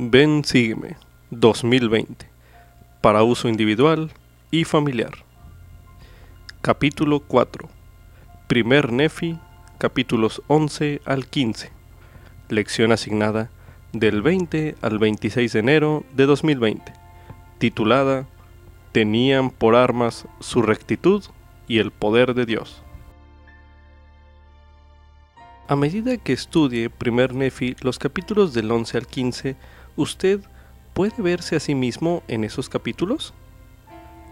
Ven Sígueme 2020 para uso individual y familiar. Capítulo 4. Primer Nefi, capítulos 11 al 15. Lección asignada del 20 al 26 de enero de 2020, titulada Tenían por armas su rectitud y el poder de Dios. A medida que estudie Primer Nefi los capítulos del 11 al 15, ¿usted puede verse a sí mismo en esos capítulos?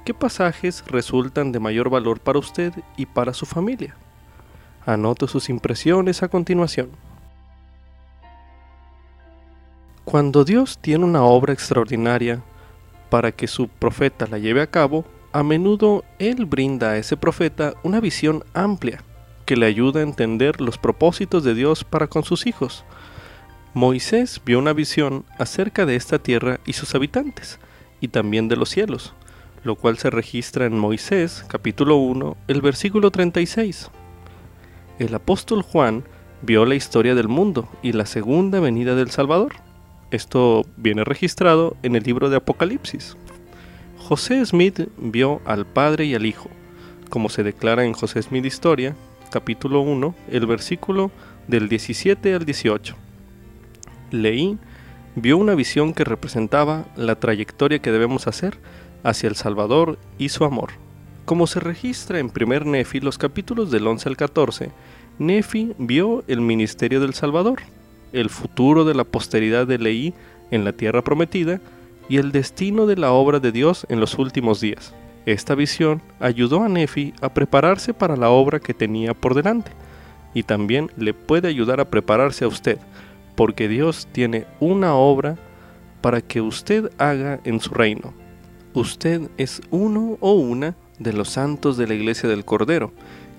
¿Qué pasajes resultan de mayor valor para usted y para su familia? Anote sus impresiones a continuación. Cuando Dios tiene una obra extraordinaria para que su profeta la lleve a cabo, a menudo Él brinda a ese profeta una visión amplia que le ayuda a entender los propósitos de Dios para con sus hijos. Moisés vio una visión acerca de esta tierra y sus habitantes, y también de los cielos, lo cual se registra en Moisés capítulo 1, el versículo 36. El apóstol Juan vio la historia del mundo y la segunda venida del Salvador. Esto viene registrado en el libro de Apocalipsis. José Smith vio al Padre y al Hijo, como se declara en José Smith Historia, capítulo 1, el versículo del 17 al 18. Leí vio una visión que representaba la trayectoria que debemos hacer hacia el Salvador y su amor. Como se registra en primer Nefi los capítulos del 11 al 14, Nefi vio el ministerio del Salvador, el futuro de la posteridad de Leí en la tierra prometida y el destino de la obra de Dios en los últimos días. Esta visión ayudó a Nefi a prepararse para la obra que tenía por delante y también le puede ayudar a prepararse a usted, porque Dios tiene una obra para que usted haga en su reino. Usted es uno o una de los santos de la iglesia del Cordero,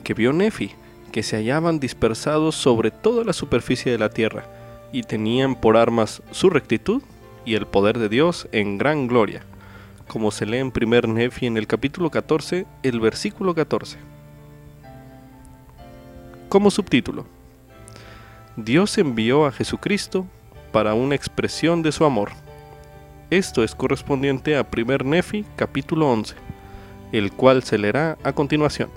que vio Nefi, que se hallaban dispersados sobre toda la superficie de la tierra, y tenían por armas su rectitud y el poder de Dios en gran gloria como se lee en primer Nefi en el capítulo 14, el versículo 14. Como subtítulo, Dios envió a Jesucristo para una expresión de su amor. Esto es correspondiente a primer Nefi capítulo 11, el cual se leerá a continuación.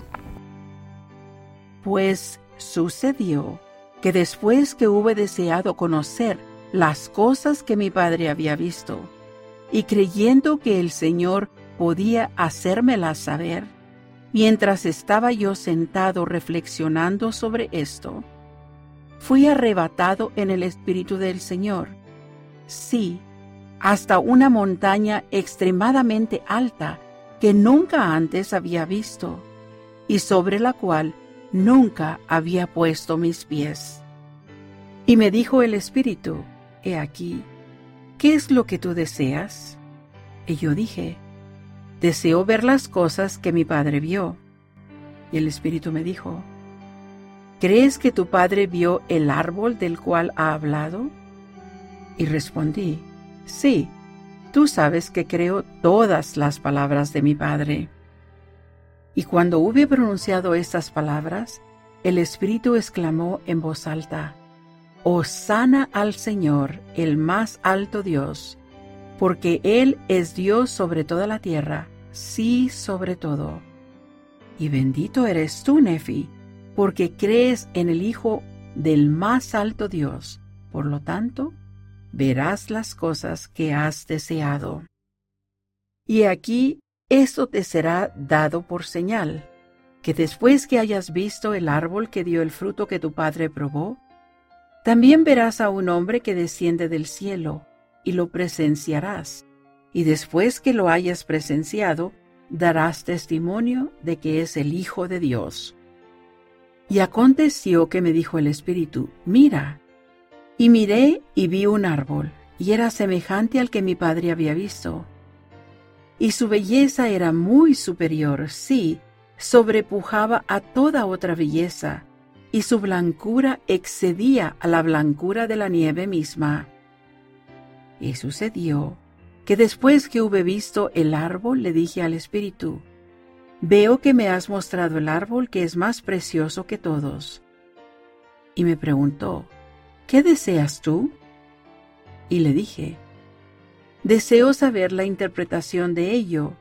Pues sucedió que después que hube deseado conocer las cosas que mi padre había visto, y creyendo que el Señor podía hacérmela saber, mientras estaba yo sentado reflexionando sobre esto, fui arrebatado en el Espíritu del Señor. Sí, hasta una montaña extremadamente alta que nunca antes había visto y sobre la cual nunca había puesto mis pies. Y me dijo el Espíritu, He aquí, ¿qué es lo que tú deseas? Y yo dije, deseo ver las cosas que mi padre vio. Y el Espíritu me dijo, ¿crees que tu padre vio el árbol del cual ha hablado? Y respondí, sí, tú sabes que creo todas las palabras de mi padre. Y cuando hube pronunciado estas palabras, el Espíritu exclamó en voz alta, sana al Señor, el más alto Dios, porque Él es Dios sobre toda la tierra, sí sobre todo. Y bendito eres tú, Nefi, porque crees en el Hijo del más alto Dios. Por lo tanto, verás las cosas que has deseado. Y aquí esto te será dado por señal, que después que hayas visto el árbol que dio el fruto que tu padre probó, también verás a un hombre que desciende del cielo, y lo presenciarás, y después que lo hayas presenciado, darás testimonio de que es el Hijo de Dios. Y aconteció que me dijo el Espíritu, mira, y miré y vi un árbol, y era semejante al que mi padre había visto. Y su belleza era muy superior, sí, sobrepujaba a toda otra belleza, y su blancura excedía a la blancura de la nieve misma. Y sucedió que después que hube visto el árbol le dije al Espíritu, Veo que me has mostrado el árbol que es más precioso que todos. Y me preguntó, ¿qué deseas tú? Y le dije, Deseo saber la interpretación de ello,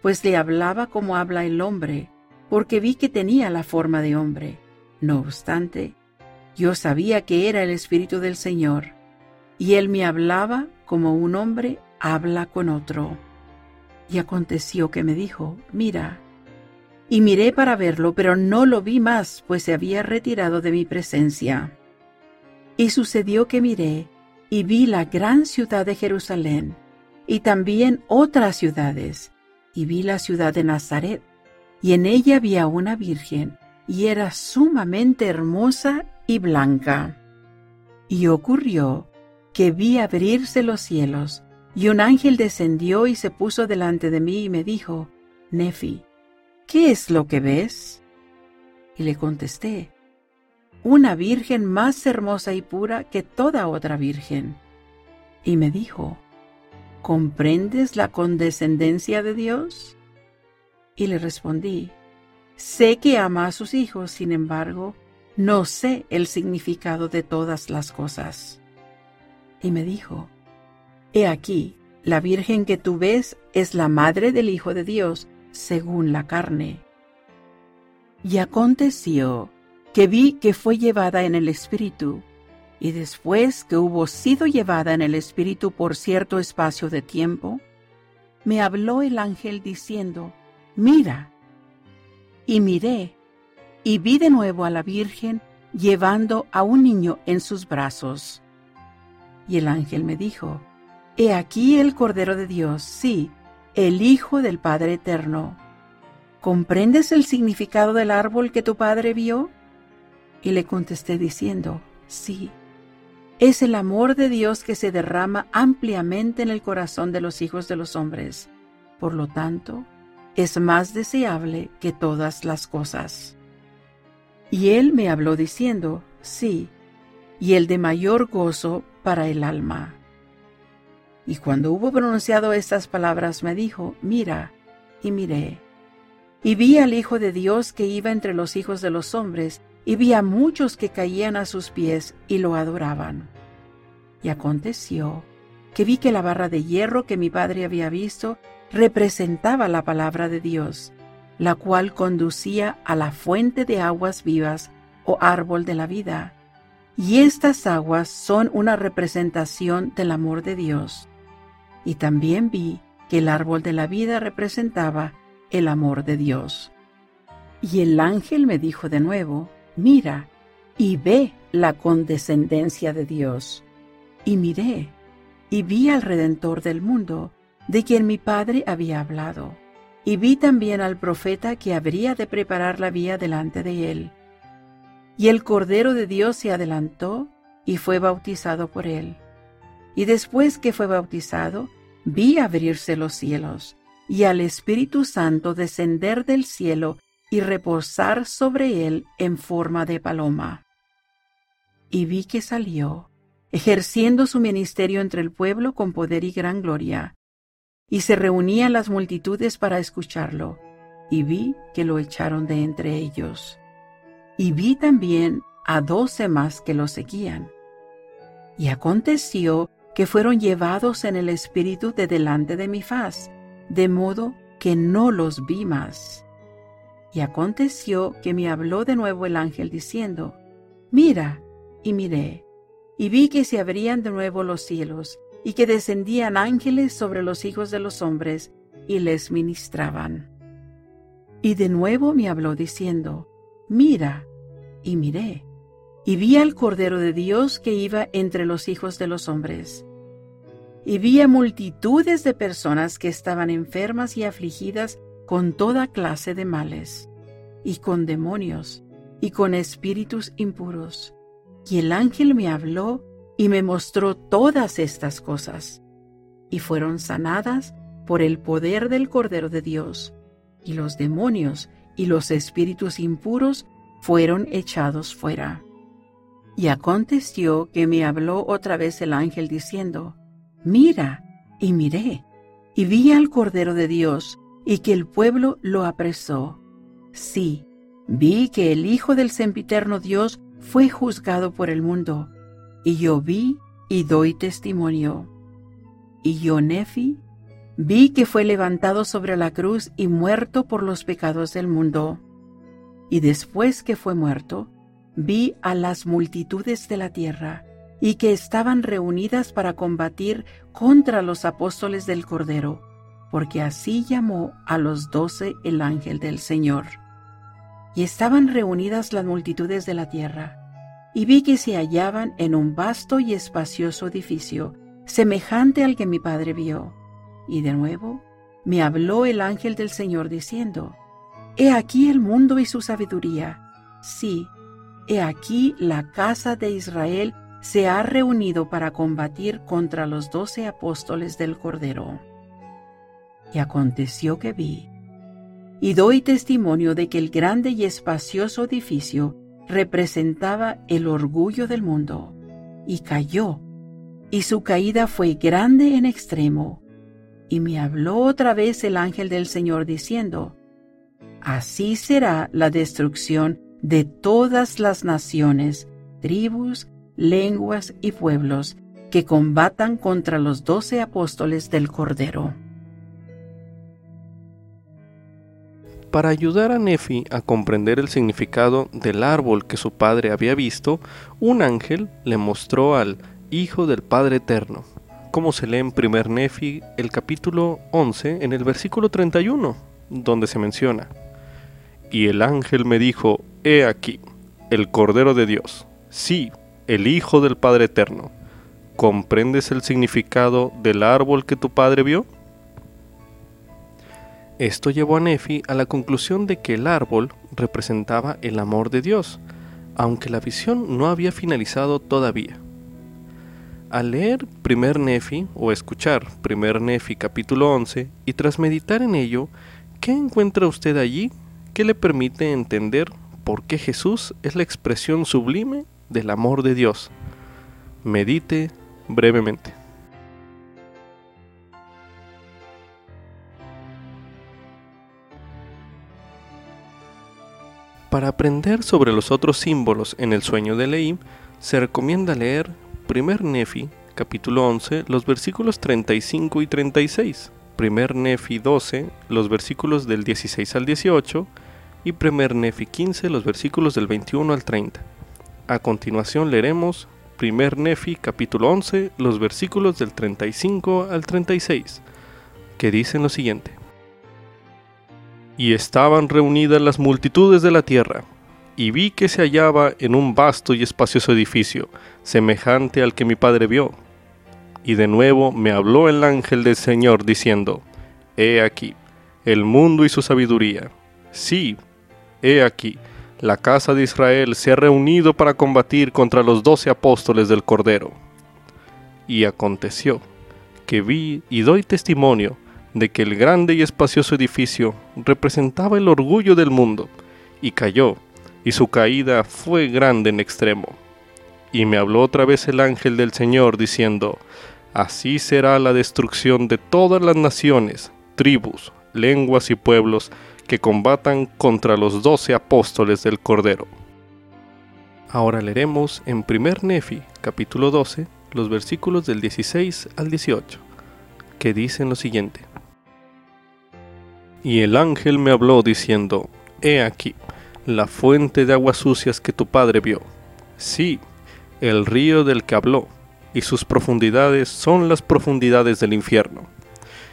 pues le hablaba como habla el hombre, porque vi que tenía la forma de hombre. No obstante, yo sabía que era el Espíritu del Señor, y él me hablaba como un hombre habla con otro. Y aconteció que me dijo, mira, y miré para verlo, pero no lo vi más, pues se había retirado de mi presencia. Y sucedió que miré, y vi la gran ciudad de Jerusalén, y también otras ciudades, y vi la ciudad de Nazaret, y en ella había una virgen, y era sumamente hermosa y blanca. Y ocurrió que vi abrirse los cielos, y un ángel descendió y se puso delante de mí y me dijo, Nefi, ¿qué es lo que ves? Y le contesté, una virgen más hermosa y pura que toda otra virgen. Y me dijo, ¿comprendes la condescendencia de Dios? Y le respondí, sé que ama a sus hijos, sin embargo, no sé el significado de todas las cosas. Y me dijo, He aquí, la Virgen que tú ves es la madre del Hijo de Dios, según la carne. Y aconteció que vi que fue llevada en el Espíritu, y después que hubo sido llevada en el Espíritu por cierto espacio de tiempo, me habló el ángel diciendo, Mira. Y miré, y vi de nuevo a la Virgen llevando a un niño en sus brazos. Y el ángel me dijo, He aquí el Cordero de Dios, sí, el Hijo del Padre Eterno. ¿Comprendes el significado del árbol que tu padre vio? Y le contesté diciendo, sí. Es el amor de Dios que se derrama ampliamente en el corazón de los hijos de los hombres. Por lo tanto, es más deseable que todas las cosas. Y él me habló diciendo, sí, y el de mayor gozo para el alma. Y cuando hubo pronunciado estas palabras me dijo, mira, y miré. Y vi al Hijo de Dios que iba entre los hijos de los hombres, y vi a muchos que caían a sus pies y lo adoraban. Y aconteció que vi que la barra de hierro que mi padre había visto representaba la palabra de Dios, la cual conducía a la fuente de aguas vivas o árbol de la vida. Y estas aguas son una representación del amor de Dios. Y también vi que el árbol de la vida representaba el amor de Dios. Y el ángel me dijo de nuevo, mira y ve la condescendencia de Dios. Y miré, y vi al Redentor del mundo, de quien mi Padre había hablado y vi también al profeta que habría de preparar la vía delante de él. Y el Cordero de Dios se adelantó y fue bautizado por él. Y después que fue bautizado, vi abrirse los cielos, y al Espíritu Santo descender del cielo y reposar sobre él en forma de paloma. Y vi que salió, ejerciendo su ministerio entre el pueblo con poder y gran gloria, y se reunían las multitudes para escucharlo, y vi que lo echaron de entre ellos. Y vi también a doce más que lo seguían. Y aconteció que fueron llevados en el espíritu de delante de mi faz, de modo que no los vi más. Y aconteció que me habló de nuevo el ángel diciendo, Mira, y miré, y vi que se abrían de nuevo los cielos, y que descendían ángeles sobre los hijos de los hombres y les ministraban. Y de nuevo me habló diciendo, Mira, y miré, y vi al Cordero de Dios que iba entre los hijos de los hombres. Y vi multitudes de personas que estaban enfermas y afligidas con toda clase de males, y con demonios, y con espíritus impuros. Y el ángel me habló y me mostró todas estas cosas, y fueron sanadas por el poder del Cordero de Dios, y los demonios y los espíritus impuros fueron echados fuera. Y aconteció que me habló otra vez el ángel diciendo, Mira, y miré, y vi al Cordero de Dios, y que el pueblo lo apresó. Sí, vi que el Hijo del sempiterno Dios fue juzgado por el mundo, y yo vi y doy testimonio. Y yo, Nefi, vi que fue levantado sobre la cruz y muerto por los pecados del mundo. Y después que fue muerto, vi a las multitudes de la tierra, y que estaban reunidas para combatir contra los apóstoles del Cordero, porque así llamó a los doce el ángel del Señor. Y estaban reunidas las multitudes de la tierra, y vi que se hallaban en un vasto y espacioso edificio, semejante al que mi padre vio. Y de nuevo me habló el ángel del Señor diciendo, He aquí el mundo y su sabiduría. Sí, he aquí la casa de Israel se ha reunido para combatir contra los doce apóstoles del Cordero. Y aconteció que vi, y doy testimonio de que el grande y espacioso edificio representaba el orgullo del mundo, y cayó, y su caída fue grande en extremo. Y me habló otra vez el ángel del Señor diciendo, Así será la destrucción de todas las naciones, tribus, lenguas y pueblos que combatan contra los doce apóstoles del Cordero. Para ayudar a Nefi a comprender el significado del árbol que su padre había visto, un ángel le mostró al Hijo del Padre Eterno, como se lee en 1 Nefi el capítulo 11 en el versículo 31, donde se menciona, Y el ángel me dijo, He aquí, el Cordero de Dios, sí, el Hijo del Padre Eterno. ¿Comprendes el significado del árbol que tu padre vio? Esto llevó a Nefi a la conclusión de que el árbol representaba el amor de Dios, aunque la visión no había finalizado todavía. Al leer primer Nefi o escuchar primer Nefi capítulo 11 y tras meditar en ello, ¿qué encuentra usted allí que le permite entender por qué Jesús es la expresión sublime del amor de Dios? Medite brevemente. Para aprender sobre los otros símbolos en el sueño de Leí, se recomienda leer 1 Nefi, capítulo 11, los versículos 35 y 36, 1 Nefi 12, los versículos del 16 al 18, y 1 Nefi 15, los versículos del 21 al 30. A continuación leeremos 1 Nefi capítulo 11, los versículos del 35 al 36, que dicen lo siguiente. Y estaban reunidas las multitudes de la tierra, y vi que se hallaba en un vasto y espacioso edificio, semejante al que mi padre vio. Y de nuevo me habló el ángel del Señor diciendo, He aquí, el mundo y su sabiduría. Sí, he aquí, la casa de Israel se ha reunido para combatir contra los doce apóstoles del Cordero. Y aconteció que vi y doy testimonio de que el grande y espacioso edificio representaba el orgullo del mundo, y cayó, y su caída fue grande en extremo. Y me habló otra vez el ángel del Señor, diciendo, Así será la destrucción de todas las naciones, tribus, lenguas y pueblos que combatan contra los doce apóstoles del Cordero. Ahora leeremos en 1 Nefi, capítulo 12, los versículos del 16 al 18, que dicen lo siguiente. Y el ángel me habló diciendo, He aquí, la fuente de aguas sucias que tu padre vio. Sí, el río del que habló, y sus profundidades son las profundidades del infierno,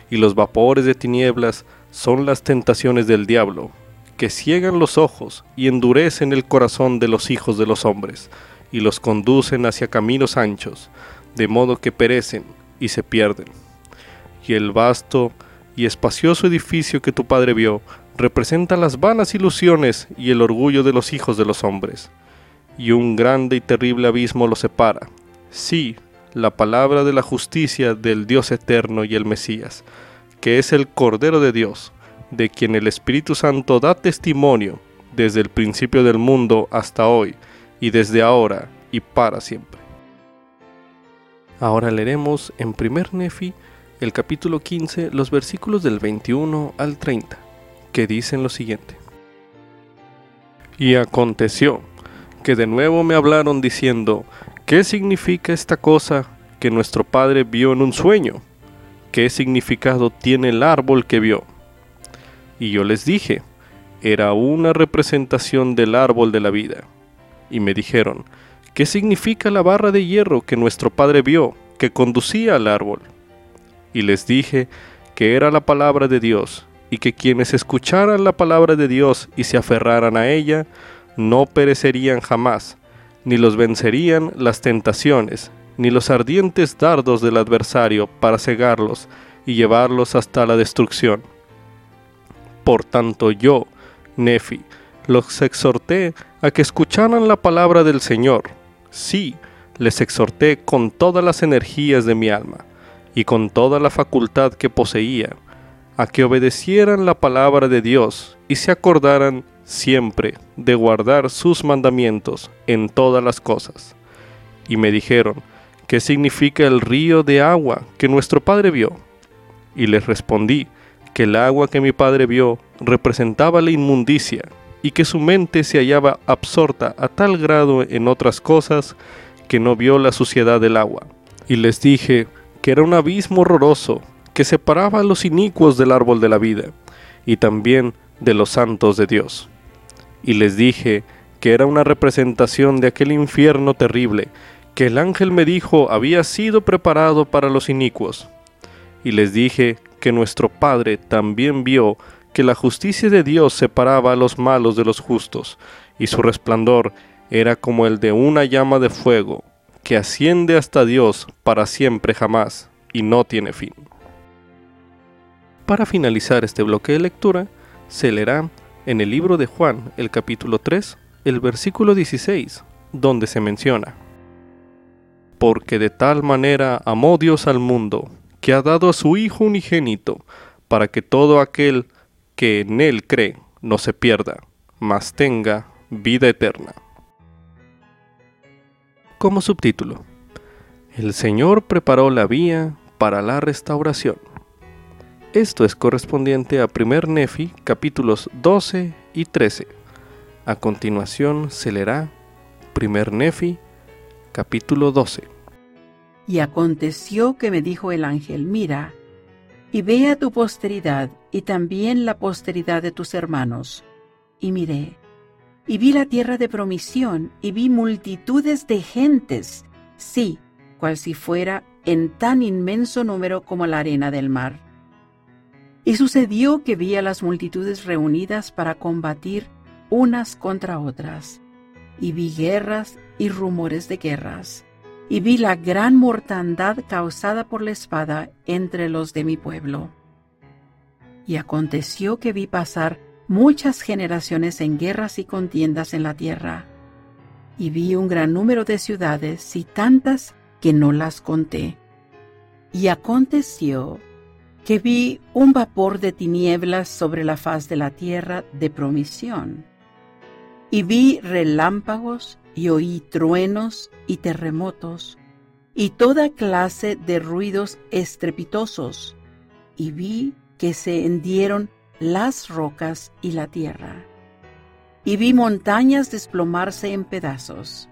y los vapores de tinieblas son las tentaciones del diablo, que ciegan los ojos y endurecen el corazón de los hijos de los hombres, y los conducen hacia caminos anchos, de modo que perecen y se pierden. Y el vasto y espacioso edificio que tu padre vio representa las vanas ilusiones y el orgullo de los hijos de los hombres. Y un grande y terrible abismo lo separa. Sí, la palabra de la justicia del Dios eterno y el Mesías, que es el Cordero de Dios, de quien el Espíritu Santo da testimonio desde el principio del mundo hasta hoy, y desde ahora y para siempre. Ahora leeremos en primer Nefi el capítulo 15, los versículos del 21 al 30, que dicen lo siguiente. Y aconteció que de nuevo me hablaron diciendo, ¿qué significa esta cosa que nuestro padre vio en un sueño? ¿Qué significado tiene el árbol que vio? Y yo les dije, era una representación del árbol de la vida. Y me dijeron, ¿qué significa la barra de hierro que nuestro padre vio, que conducía al árbol? Y les dije que era la palabra de Dios, y que quienes escucharan la palabra de Dios y se aferraran a ella, no perecerían jamás, ni los vencerían las tentaciones, ni los ardientes dardos del adversario para cegarlos y llevarlos hasta la destrucción. Por tanto yo, Nefi, los exhorté a que escucharan la palabra del Señor. Sí, les exhorté con todas las energías de mi alma y con toda la facultad que poseía, a que obedecieran la palabra de Dios y se acordaran siempre de guardar sus mandamientos en todas las cosas. Y me dijeron, ¿qué significa el río de agua que nuestro Padre vio? Y les respondí que el agua que mi Padre vio representaba la inmundicia y que su mente se hallaba absorta a tal grado en otras cosas que no vio la suciedad del agua. Y les dije que era un abismo horroroso que separaba a los inicuos del árbol de la vida y también de los santos de Dios. Y les dije que era una representación de aquel infierno terrible que el ángel me dijo había sido preparado para los inicuos. Y les dije que nuestro Padre también vio que la justicia de Dios separaba a los malos de los justos, y su resplandor era como el de una llama de fuego, que asciende hasta Dios para siempre jamás, y no tiene fin. Para finalizar este bloque de lectura, se leerá en el libro de Juan, el capítulo 3, el versículo 16, donde se menciona, Porque de tal manera amó Dios al mundo, que ha dado a su Hijo unigénito, para que todo aquel que en Él cree no se pierda, mas tenga vida eterna. Como subtítulo, El Señor preparó la vía para la restauración. Esto es correspondiente a 1 Nefi capítulos 12 y 13. A continuación se leerá 1 Nefi capítulo 12. Y aconteció que me dijo el ángel, mira, y ve a tu posteridad y también la posteridad de tus hermanos. Y miré, y vi la tierra de promisión, y vi multitudes de gentes, sí, cual si fuera en tan inmenso número como la arena del mar. Y sucedió que vi a las multitudes reunidas para combatir unas contra otras, y vi guerras y rumores de guerras y vi la gran mortandad causada por la espada entre los de mi pueblo. Y aconteció que vi pasar muchas generaciones en guerras y contiendas en la tierra, y vi un gran número de ciudades y tantas que no las conté. Y aconteció que vi un vapor de tinieblas sobre la faz de la tierra de promisión, y vi relámpagos y oí truenos y terremotos y toda clase de ruidos estrepitosos, y vi que se hendieron las rocas y la tierra. Y vi montañas desplomarse en pedazos,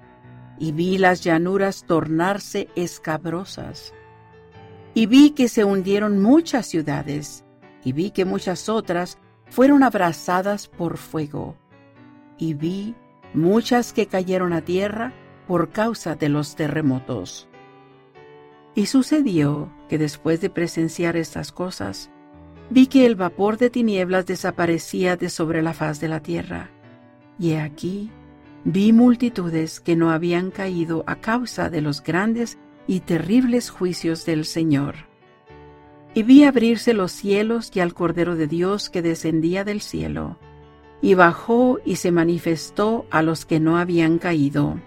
y vi las llanuras tornarse escabrosas. Y vi que se hundieron muchas ciudades, y vi que muchas otras fueron abrasadas por fuego. Y vi muchas que cayeron a tierra por causa de los terremotos. Y sucedió que después de presenciar estas cosas, vi que el vapor de tinieblas desaparecía de sobre la faz de la tierra, y aquí vi multitudes que no habían caído a causa de los grandes y terribles juicios del Señor. Y vi abrirse los cielos y al Cordero de Dios que descendía del cielo y bajó y se manifestó a los que no habían caído.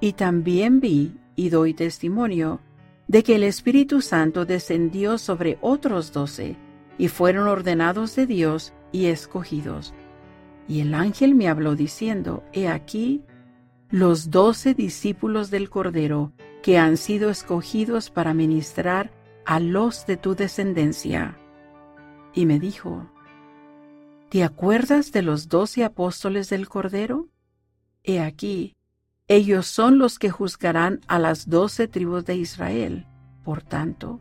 Y también vi y doy testimonio de que el Espíritu Santo descendió sobre otros doce, y fueron ordenados de Dios y escogidos. Y el ángel me habló diciendo, He aquí, los doce discípulos del Cordero, que han sido escogidos para ministrar a los de tu descendencia. Y me dijo, ¿Te acuerdas de los doce apóstoles del Cordero? He aquí, ellos son los que juzgarán a las doce tribus de Israel. Por tanto,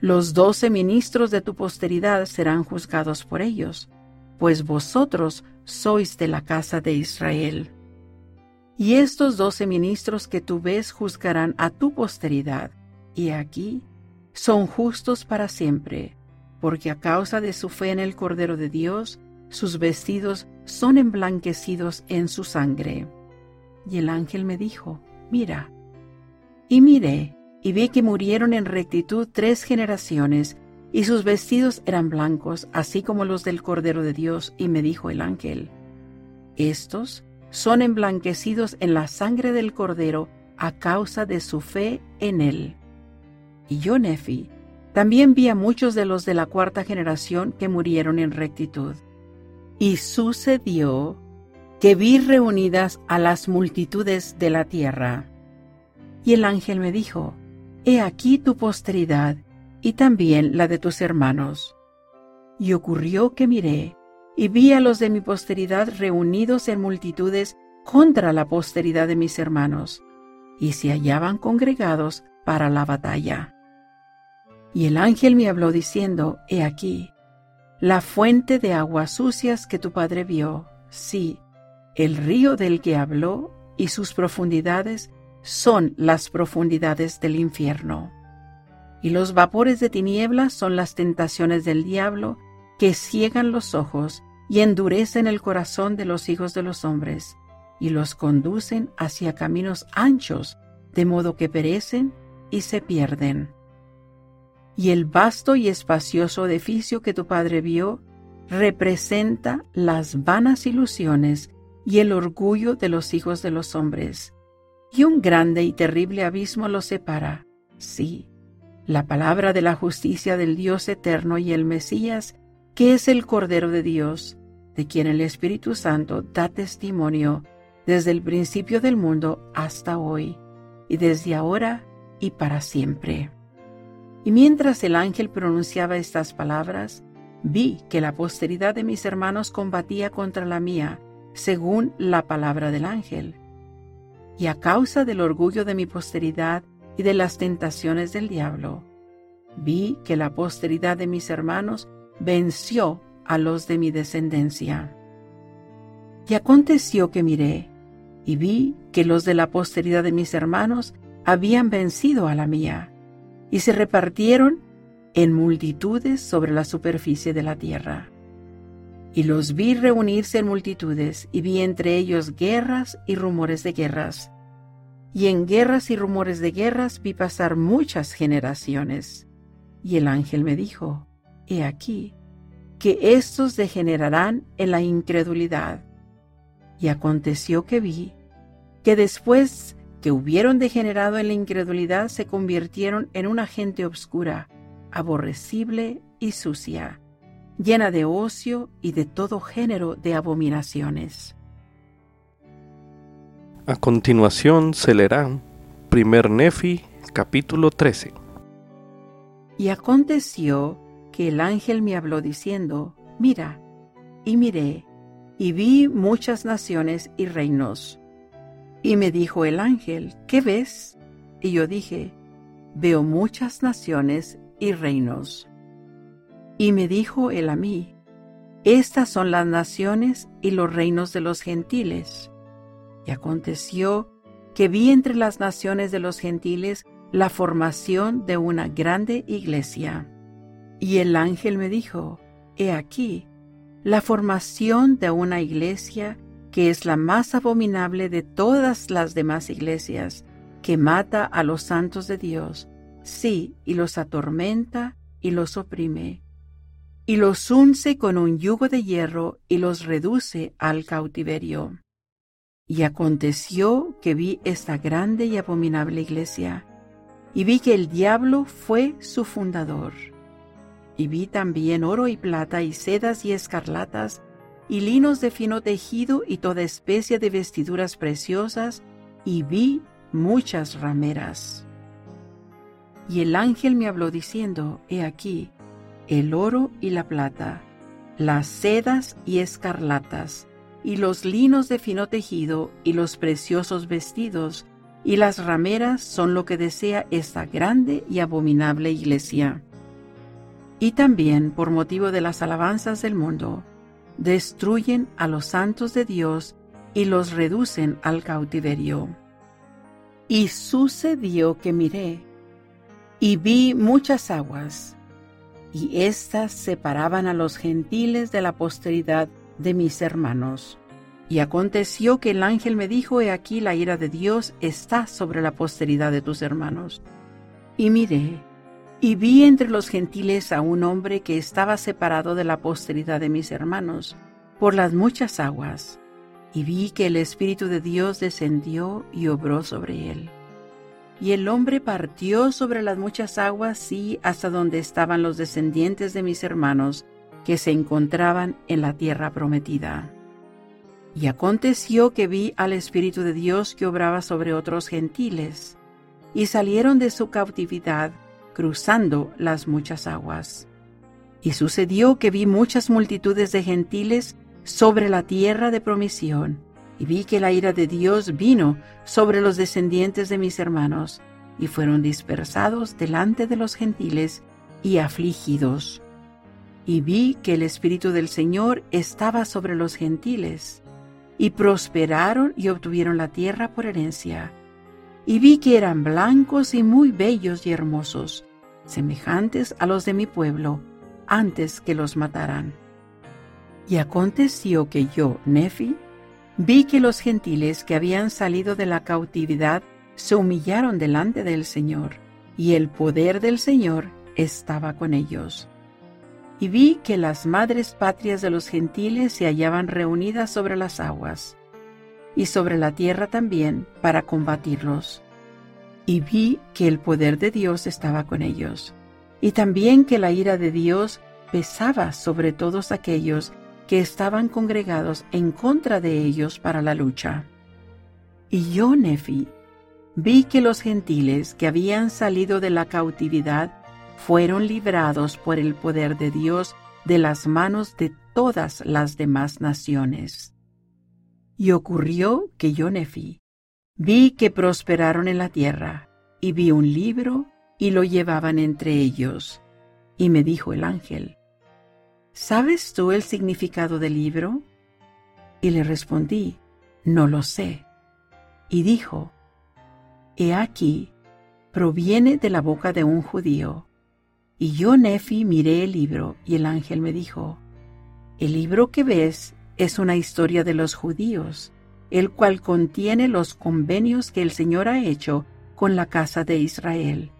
Los doce ministros de tu posteridad serán juzgados por ellos, pues vosotros sois de la casa de Israel. Y estos doce ministros que tú ves juzgarán a tu posteridad, y aquí son justos para siempre, porque a causa de su fe en el Cordero de Dios, sus vestidos son emblanquecidos en su sangre. Y el ángel me dijo, mira. Y miré, y vi que murieron en rectitud tres generaciones, y sus vestidos eran blancos, así como los del Cordero de Dios, y me dijo el ángel, estos son emblanquecidos en la sangre del Cordero a causa de su fe en él. Y yo, Nefi, también vi a muchos de los de la cuarta generación que murieron en rectitud. Y sucedió que vi reunidas a las multitudes de la tierra. Y el ángel me dijo, He aquí tu posteridad y también la de tus hermanos. Y ocurrió que miré, y vi a los de mi posteridad reunidos en multitudes contra la posteridad de mis hermanos, y se hallaban congregados para la batalla. Y el ángel me habló diciendo, He aquí, la fuente de aguas sucias que tu padre vio, sí, el río del que habló y sus profundidades son las profundidades del infierno. Y los vapores de tinieblas son las tentaciones del diablo que ciegan los ojos y endurecen el corazón de los hijos de los hombres, y los conducen hacia caminos anchos, de modo que perecen y se pierden. Y el vasto y espacioso edificio que tu padre vio representa las vanas ilusiones y el orgullo de los hijos de los hombres, y un grande y terrible abismo los separa. Sí, la palabra de la justicia del Dios eterno y el Mesías, que es el Cordero de Dios, de quien el Espíritu Santo da testimonio desde el principio del mundo hasta hoy, y desde ahora y para siempre. Y mientras el ángel pronunciaba estas palabras, vi que la posteridad de mis hermanos combatía contra la mía, según la palabra del ángel. Y a causa del orgullo de mi posteridad y de las tentaciones del diablo, vi que la posteridad de mis hermanos venció a los de mi descendencia. Y aconteció que miré, y vi que los de la posteridad de mis hermanos habían vencido a la mía, y se repartieron en multitudes sobre la superficie de la tierra. Y los vi reunirse en multitudes, y vi entre ellos guerras y rumores de guerras. Y en guerras y rumores de guerras vi pasar muchas generaciones. Y el ángel me dijo, He aquí, que éstos degenerarán en la incredulidad. Y aconteció que vi que después que hubieron degenerado en la incredulidad se convirtieron en una gente obscura, aborrecible y sucia, llena de ocio y de todo género de abominaciones. A continuación se leerá Primer Nefi, capítulo 13. Y aconteció que el ángel me habló diciendo, Mira, y miré, y vi muchas naciones y reinos. Y me dijo el ángel, ¿qué ves? Y yo dije, veo muchas naciones y reinos. Y me dijo él a mí, estas son las naciones y los reinos de los gentiles. Y aconteció que vi entre las naciones de los gentiles la formación de una grande iglesia. Y el ángel me dijo, He aquí, la formación de una iglesia que es la más abominable de todas las demás iglesias, que mata a los santos de Dios, sí, y los atormenta y los oprime, y los unce con un yugo de hierro y los reduce al cautiverio. Y aconteció que vi esta grande y abominable iglesia, y vi que el diablo fue su fundador. Y vi también oro y plata y sedas y escarlatas, y linos de fino tejido y toda especie de vestiduras preciosas, y vi muchas rameras. Y el ángel me habló diciendo, He aquí, el oro y la plata, las sedas y escarlatas, y los linos de fino tejido, y los preciosos vestidos, y las rameras son lo que desea esta grande y abominable iglesia. y también por motivo de las alabanzas del mundo, destruyen a los santos de Dios y los reducen al cautiverio. Y sucedió que miré, y vi muchas aguas, y éstas separaban a los gentiles de la posteridad de mis hermanos. Y aconteció que el ángel me dijo, He aquí la ira de Dios está sobre la posteridad de tus hermanos. Y miré, y vi entre los gentiles a un hombre que estaba separado de la posteridad de mis hermanos, por las muchas aguas, y vi que el Espíritu de Dios descendió y obró sobre él. Y el hombre partió sobre las muchas aguas, sí, hasta donde estaban los descendientes de mis hermanos, que se encontraban en la tierra prometida. Y aconteció que vi al Espíritu de Dios que obraba sobre otros gentiles, y salieron de su cautividad, cruzando las muchas aguas. Y sucedió que vi muchas multitudes de gentiles sobre la tierra de promisión, y vi que la ira de Dios vino sobre los descendientes de mis hermanos, y fueron dispersados delante de los gentiles y afligidos. Y vi que el Espíritu del Señor estaba sobre los gentiles, y prosperaron y obtuvieron la tierra por herencia. Y vi que eran blancos y muy bellos y hermosos, semejantes a los de mi pueblo, antes que los mataran. Y aconteció que yo, Nefi, vi que los gentiles que habían salido de la cautividad se humillaron delante del Señor, y el poder del Señor estaba con ellos y vi que las madres patrias de los gentiles se hallaban reunidas sobre las aguas, y sobre la tierra también, para combatirlos. Y vi que el poder de Dios estaba con ellos, y también que la ira de Dios pesaba sobre todos aquellos que estaban congregados en contra de ellos para la lucha. Y yo, Nefi, vi que los gentiles que habían salido de la cautividad fueron librados por el poder de Dios de las manos de todas las demás naciones. Y ocurrió que yo, Nefi, vi que prosperaron en la tierra, y vi un libro y lo llevaban entre ellos. Y me dijo el ángel, ¿Sabes tú el significado del libro? Y le respondí, No lo sé. Y dijo, He aquí, proviene de la boca de un judío y yo, Nefi, miré el libro y el ángel me dijo, el libro que ves es una historia de los judíos, el cual contiene los convenios que el Señor ha hecho con la casa de Israel.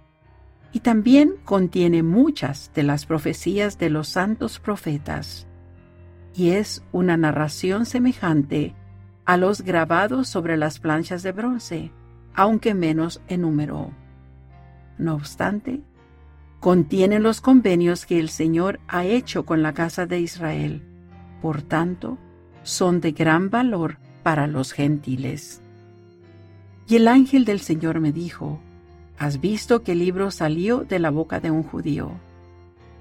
Y también contiene muchas de las profecías de los santos profetas. Y es una narración semejante a los grabados sobre las planchas de bronce, aunque menos en número. No obstante, contienen los convenios que el Señor ha hecho con la casa de Israel. Por tanto, son de gran valor para los gentiles. Y el ángel del Señor me dijo, ¿Has visto que el libro salió de la boca de un judío?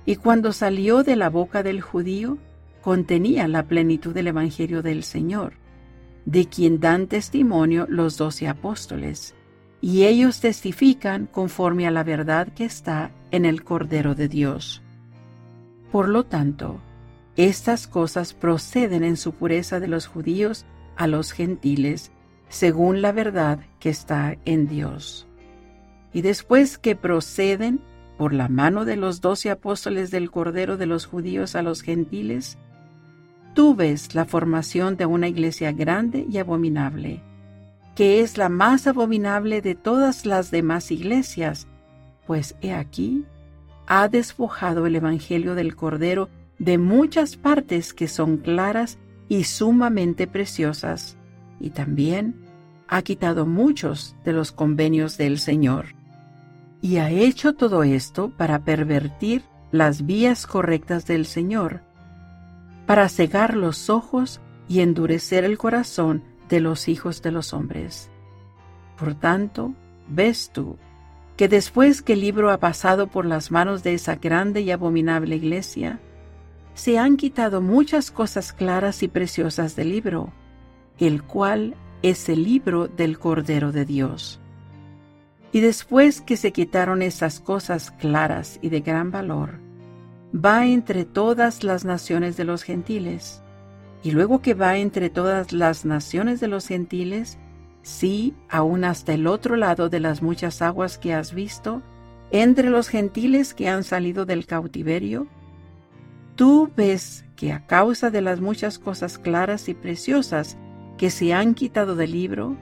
Y cuando salió de la boca del judío, contenía la plenitud del Evangelio del Señor, de quien dan testimonio los doce apóstoles y ellos testifican conforme a la verdad que está en el Cordero de Dios. Por lo tanto, estas cosas proceden en su pureza de los judíos a los gentiles, según la verdad que está en Dios. Y después que proceden por la mano de los doce apóstoles del Cordero de los judíos a los gentiles, tú ves la formación de una iglesia grande y abominable que es la más abominable de todas las demás iglesias, pues he aquí, ha despojado el Evangelio del Cordero de muchas partes que son claras y sumamente preciosas, y también ha quitado muchos de los convenios del Señor. Y ha hecho todo esto para pervertir las vías correctas del Señor, para cegar los ojos y endurecer el corazón de los hijos de los hombres. Por tanto, ves tú que después que el libro ha pasado por las manos de esa grande y abominable iglesia, se han quitado muchas cosas claras y preciosas del libro, el cual es el libro del Cordero de Dios. Y después que se quitaron esas cosas claras y de gran valor, va entre todas las naciones de los gentiles. Y luego que va entre todas las naciones de los gentiles, sí, aún hasta el otro lado de las muchas aguas que has visto, entre los gentiles que han salido del cautiverio, tú ves que a causa de las muchas cosas claras y preciosas que se han quitado del libro,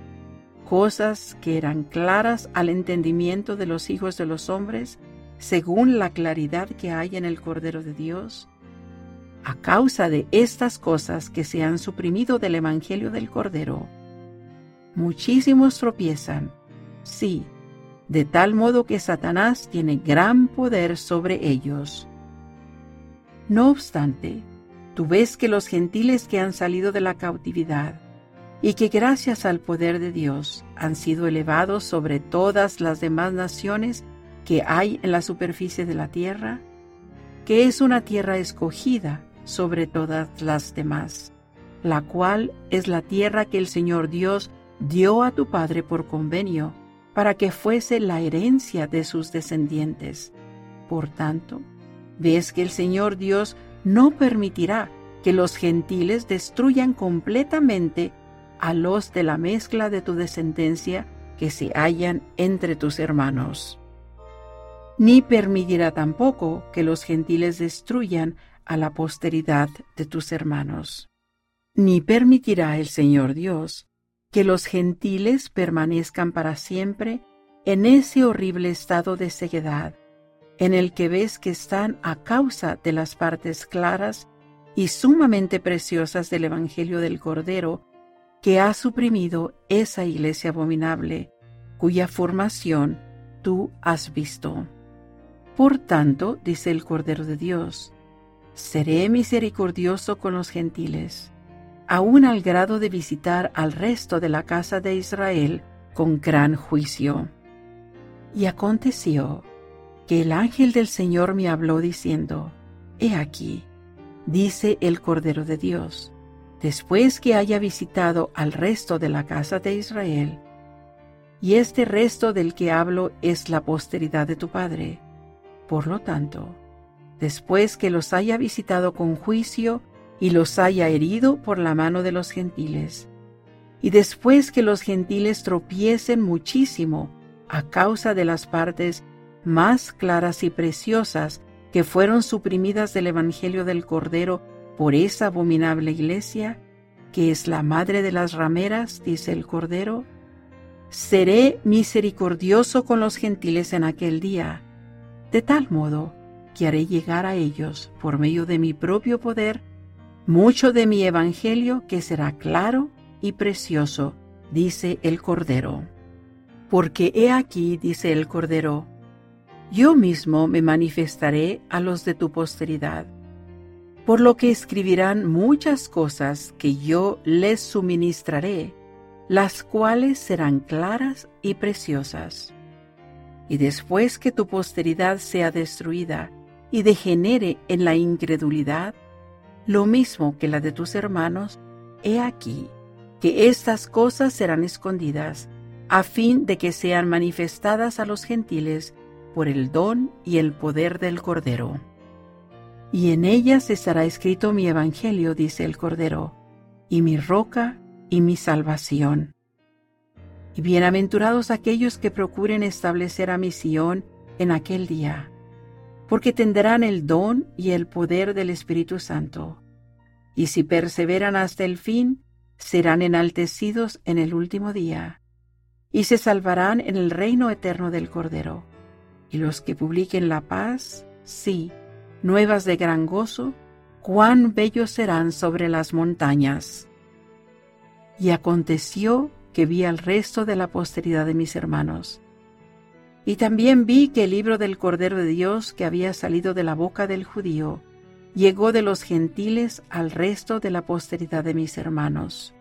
cosas que eran claras al entendimiento de los hijos de los hombres, según la claridad que hay en el Cordero de Dios, a causa de estas cosas que se han suprimido del Evangelio del Cordero, muchísimos tropiezan, sí, de tal modo que Satanás tiene gran poder sobre ellos. No obstante, tú ves que los gentiles que han salido de la cautividad y que gracias al poder de Dios han sido elevados sobre todas las demás naciones que hay en la superficie de la tierra, que es una tierra escogida sobre todas las demás, la cual es la tierra que el Señor Dios dio a tu Padre por convenio, para que fuese la herencia de sus descendientes. Por tanto, ves que el Señor Dios no permitirá que los gentiles destruyan completamente a los de la mezcla de tu descendencia que se hallan entre tus hermanos. Ni permitirá tampoco que los gentiles destruyan a la posteridad de tus hermanos. Ni permitirá el Señor Dios que los gentiles permanezcan para siempre en ese horrible estado de ceguedad, en el que ves que están a causa de las partes claras y sumamente preciosas del Evangelio del Cordero que ha suprimido esa iglesia abominable, cuya formación tú has visto. Por tanto, dice el Cordero de Dios, seré misericordioso con los gentiles, aun al grado de visitar al resto de la casa de Israel con gran juicio. Y aconteció que el ángel del Señor me habló diciendo, He aquí, dice el Cordero de Dios, después que haya visitado al resto de la casa de Israel, y este resto del que hablo es la posteridad de tu Padre. Por lo tanto, después que los haya visitado con juicio y los haya herido por la mano de los gentiles, y después que los gentiles tropiecen muchísimo a causa de las partes más claras y preciosas que fueron suprimidas del Evangelio del Cordero por esa abominable iglesia, que es la madre de las rameras, dice el Cordero, seré misericordioso con los gentiles en aquel día, de tal modo que haré llegar a ellos, por medio de mi propio poder, mucho de mi evangelio que será claro y precioso, dice el Cordero. Porque he aquí, dice el Cordero, yo mismo me manifestaré a los de tu posteridad por lo que escribirán muchas cosas que yo les suministraré, las cuales serán claras y preciosas. Y después que tu posteridad sea destruida y degenere en la incredulidad, lo mismo que la de tus hermanos, he aquí que estas cosas serán escondidas, a fin de que sean manifestadas a los gentiles por el don y el poder del Cordero y en ellas estará escrito mi evangelio, dice el Cordero, y mi roca y mi salvación. Y bienaventurados aquellos que procuren establecer a mi Sión en aquel día, porque tendrán el don y el poder del Espíritu Santo. Y si perseveran hasta el fin, serán enaltecidos en el último día, y se salvarán en el reino eterno del Cordero. Y los que publiquen la paz, sí, nuevas de gran gozo, cuán bellos serán sobre las montañas. Y aconteció que vi al resto de la posteridad de mis hermanos. Y también vi que el libro del Cordero de Dios que había salido de la boca del judío llegó de los gentiles al resto de la posteridad de mis hermanos.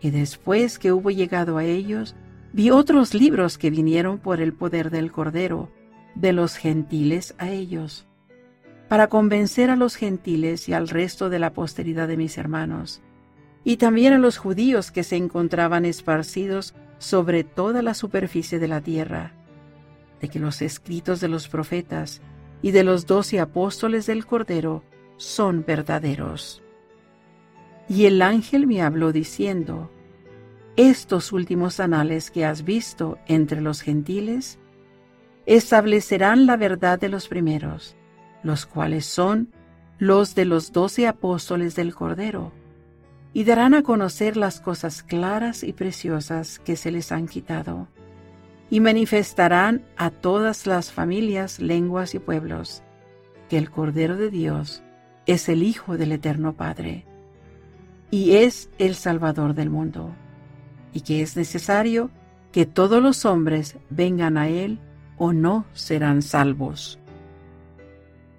Y después que hubo llegado a ellos, vi otros libros que vinieron por el poder del Cordero, de los gentiles a ellos para convencer a los gentiles y al resto de la posteridad de mis hermanos, y también a los judíos que se encontraban esparcidos sobre toda la superficie de la tierra, de que los escritos de los profetas y de los doce apóstoles del Cordero son verdaderos. Y el ángel me habló diciendo, Estos últimos anales que has visto entre los gentiles, establecerán la verdad de los primeros, los cuales son los de los doce apóstoles del Cordero, y darán a conocer las cosas claras y preciosas que se les han quitado, y manifestarán a todas las familias, lenguas y pueblos, que el Cordero de Dios es el Hijo del Eterno Padre y es el Salvador del mundo, y que es necesario que todos los hombres vengan a Él o no serán salvos.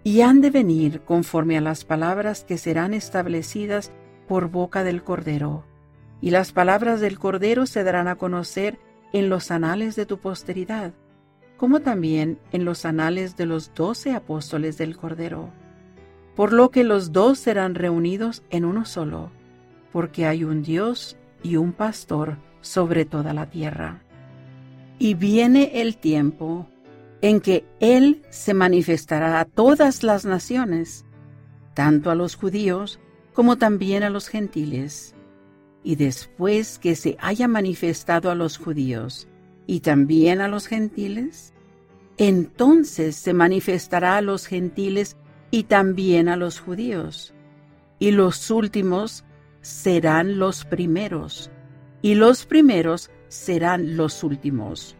Y han de venir conforme a las palabras que serán establecidas por boca del Cordero, y las palabras del Cordero se darán a conocer en los anales de tu posteridad, como también en los anales de los doce apóstoles del Cordero, por lo que los dos serán reunidos en uno solo porque hay un Dios y un pastor sobre toda la tierra. Y viene el tiempo en que Él se manifestará a todas las naciones, tanto a los judíos como también a los gentiles. Y después que se haya manifestado a los judíos y también a los gentiles, entonces se manifestará a los gentiles y también a los judíos. Y los últimos serán los primeros, y los primeros serán los últimos.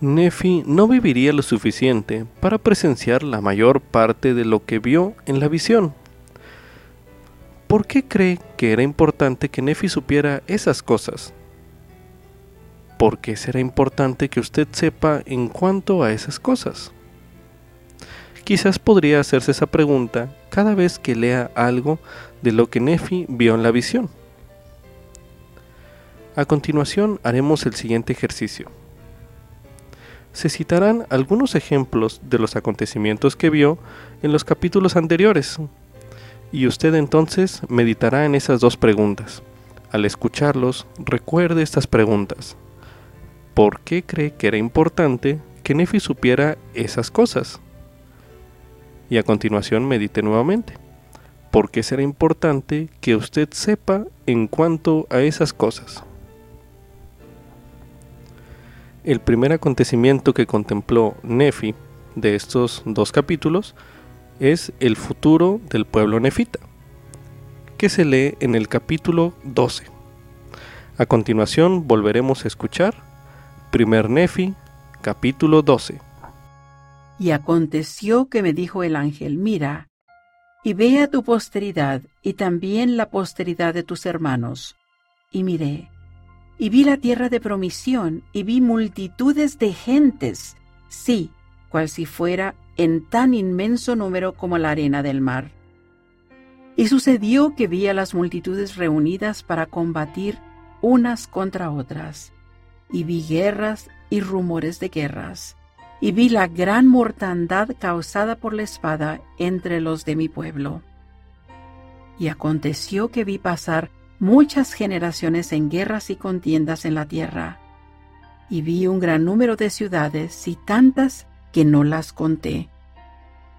Nefi no viviría lo suficiente para presenciar la mayor parte de lo que vio en la visión. ¿Por qué cree que era importante que Nefi supiera esas cosas? ¿Por qué será importante que usted sepa en cuanto a esas cosas? Quizás podría hacerse esa pregunta cada vez que lea algo de lo que Nefi vio en la visión. A continuación haremos el siguiente ejercicio. Se citarán algunos ejemplos de los acontecimientos que vio en los capítulos anteriores, y usted entonces meditará en esas dos preguntas. Al escucharlos, recuerde estas preguntas. ¿Por qué cree que era importante que Nefi supiera esas cosas? Y a continuación medite nuevamente. ¿Por qué será importante que usted sepa en cuanto a esas cosas? El primer acontecimiento que contempló Nefi de estos dos capítulos es el futuro del pueblo nefita, que se lee en el capítulo 12. A continuación volveremos a escuchar Primer Nefi, capítulo 12. Y aconteció que me dijo el ángel, mira, y ve a tu posteridad y también la posteridad de tus hermanos. Y miré, y vi la tierra de promisión, y vi multitudes de gentes, sí, cual si fuera en tan inmenso número como la arena del mar. Y sucedió que vi a las multitudes reunidas para combatir unas contra otras, y vi guerras y rumores de guerras y vi la gran mortandad causada por la espada entre los de mi pueblo. Y aconteció que vi pasar muchas generaciones en guerras y contiendas en la tierra, y vi un gran número de ciudades y tantas que no las conté.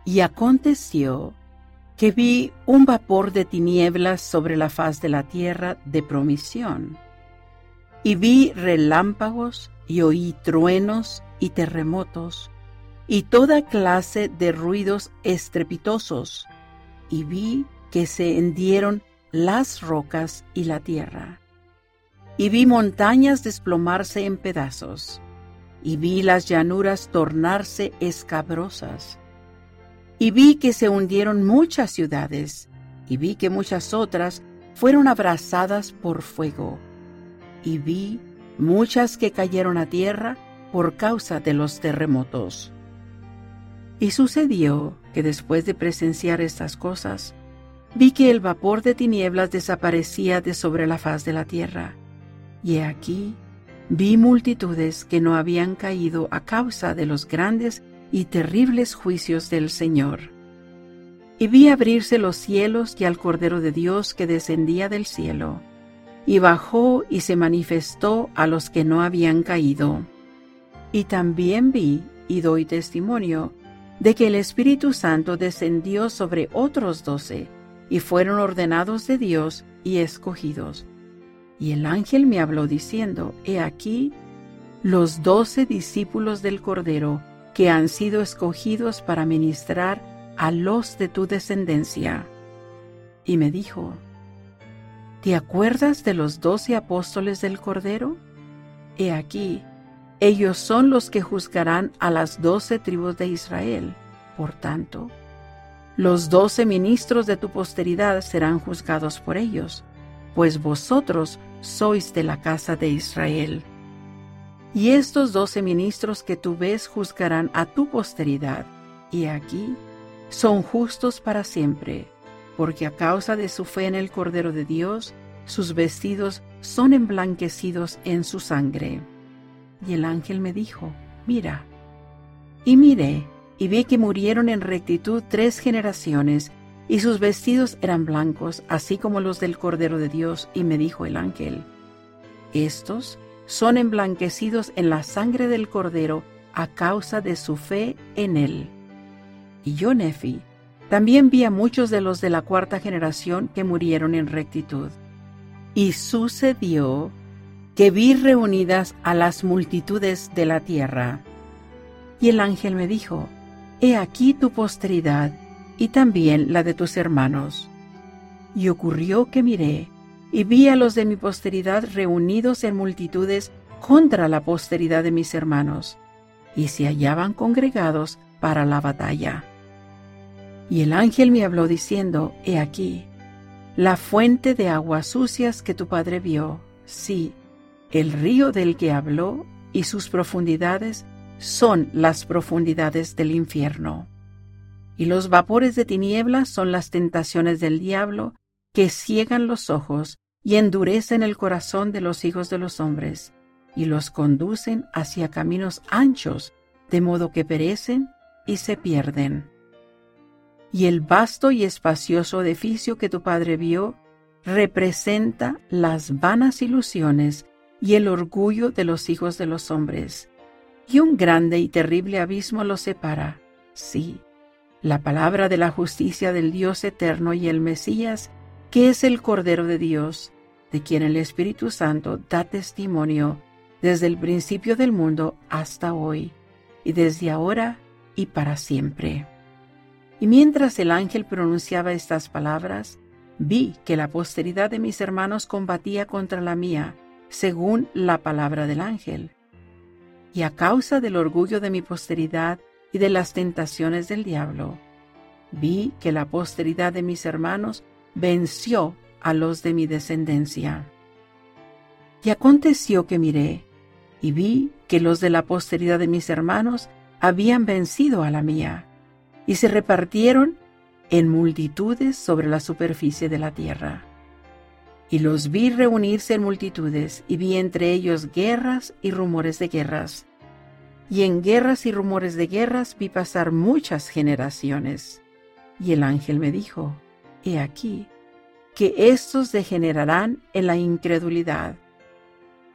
Y aconteció que vi un vapor de tinieblas sobre la faz de la tierra de promisión, y vi relámpagos y oí truenos y terremotos, y toda clase de ruidos estrepitosos, y vi que se hendieron las rocas y la tierra. Y vi montañas desplomarse en pedazos, y vi las llanuras tornarse escabrosas. Y vi que se hundieron muchas ciudades, y vi que muchas otras fueron abrasadas por fuego. Y vi muchas que cayeron a tierra por causa de los terremotos. Y sucedió que después de presenciar estas cosas, vi que el vapor de tinieblas desaparecía de sobre la faz de la tierra, y aquí vi multitudes que no habían caído a causa de los grandes y terribles juicios del Señor. Y vi abrirse los cielos y al Cordero de Dios que descendía del cielo, y bajó y se manifestó a los que no habían caído Y también vi y doy testimonio de que el Espíritu Santo descendió sobre otros doce, y fueron ordenados de Dios y escogidos. Y el ángel me habló diciendo, He aquí los doce discípulos del Cordero que han sido escogidos para ministrar a los de tu descendencia. Y me dijo, ¿te acuerdas de los doce apóstoles del Cordero? He aquí, ellos son los que juzgarán a las doce tribus de Israel. Por tanto, los doce ministros de tu posteridad serán juzgados por ellos, pues vosotros sois de la casa de Israel. Y estos doce ministros que tú ves juzgarán a tu posteridad, y aquí son justos para siempre, porque a causa de su fe en el Cordero de Dios, sus vestidos son emblanquecidos en su sangre. Y el ángel me dijo, mira. Y miré, y vi que murieron en rectitud tres generaciones, y sus vestidos eran blancos, así como los del Cordero de Dios, y me dijo el ángel, estos son emblanquecidos en la sangre del Cordero a causa de su fe en él. Y yo, Nefi, también vi a muchos de los de la cuarta generación que murieron en rectitud. Y sucedió que vi reunidas a las multitudes de la tierra. Y el ángel me dijo, He aquí tu posteridad y también la de tus hermanos. Y ocurrió que miré, y vi a los de mi posteridad reunidos en multitudes contra la posteridad de mis hermanos, y se hallaban congregados para la batalla. Y el ángel me habló diciendo, He aquí, la fuente de aguas sucias que tu padre vio, sí, el río del que habló y sus profundidades son las profundidades del infierno. Y los vapores de tinieblas son las tentaciones del diablo que ciegan los ojos y endurecen el corazón de los hijos de los hombres, y los conducen hacia caminos anchos, de modo que perecen y se pierden. Y el vasto y espacioso edificio que tu padre vio representa las vanas ilusiones y el orgullo de los hijos de los hombres, y un grande y terrible abismo los separa. Sí, la palabra de la justicia del Dios eterno y el Mesías que es el Cordero de Dios, de quien el Espíritu Santo da testimonio desde el principio del mundo hasta hoy, y desde ahora y para siempre. Y mientras el ángel pronunciaba estas palabras, vi que la posteridad de mis hermanos combatía contra la mía, según la palabra del ángel. Y a causa del orgullo de mi posteridad y de las tentaciones del diablo, vi que la posteridad de mis hermanos venció a los de mi descendencia. Y aconteció que miré, y vi que los de la posteridad de mis hermanos habían vencido a la mía, y se repartieron en multitudes sobre la superficie de la tierra. Y los vi reunirse en multitudes, y vi entre ellos guerras y rumores de guerras. Y en guerras y rumores de guerras vi pasar muchas generaciones. Y el ángel me dijo, he aquí, que éstos degenerarán en la incredulidad.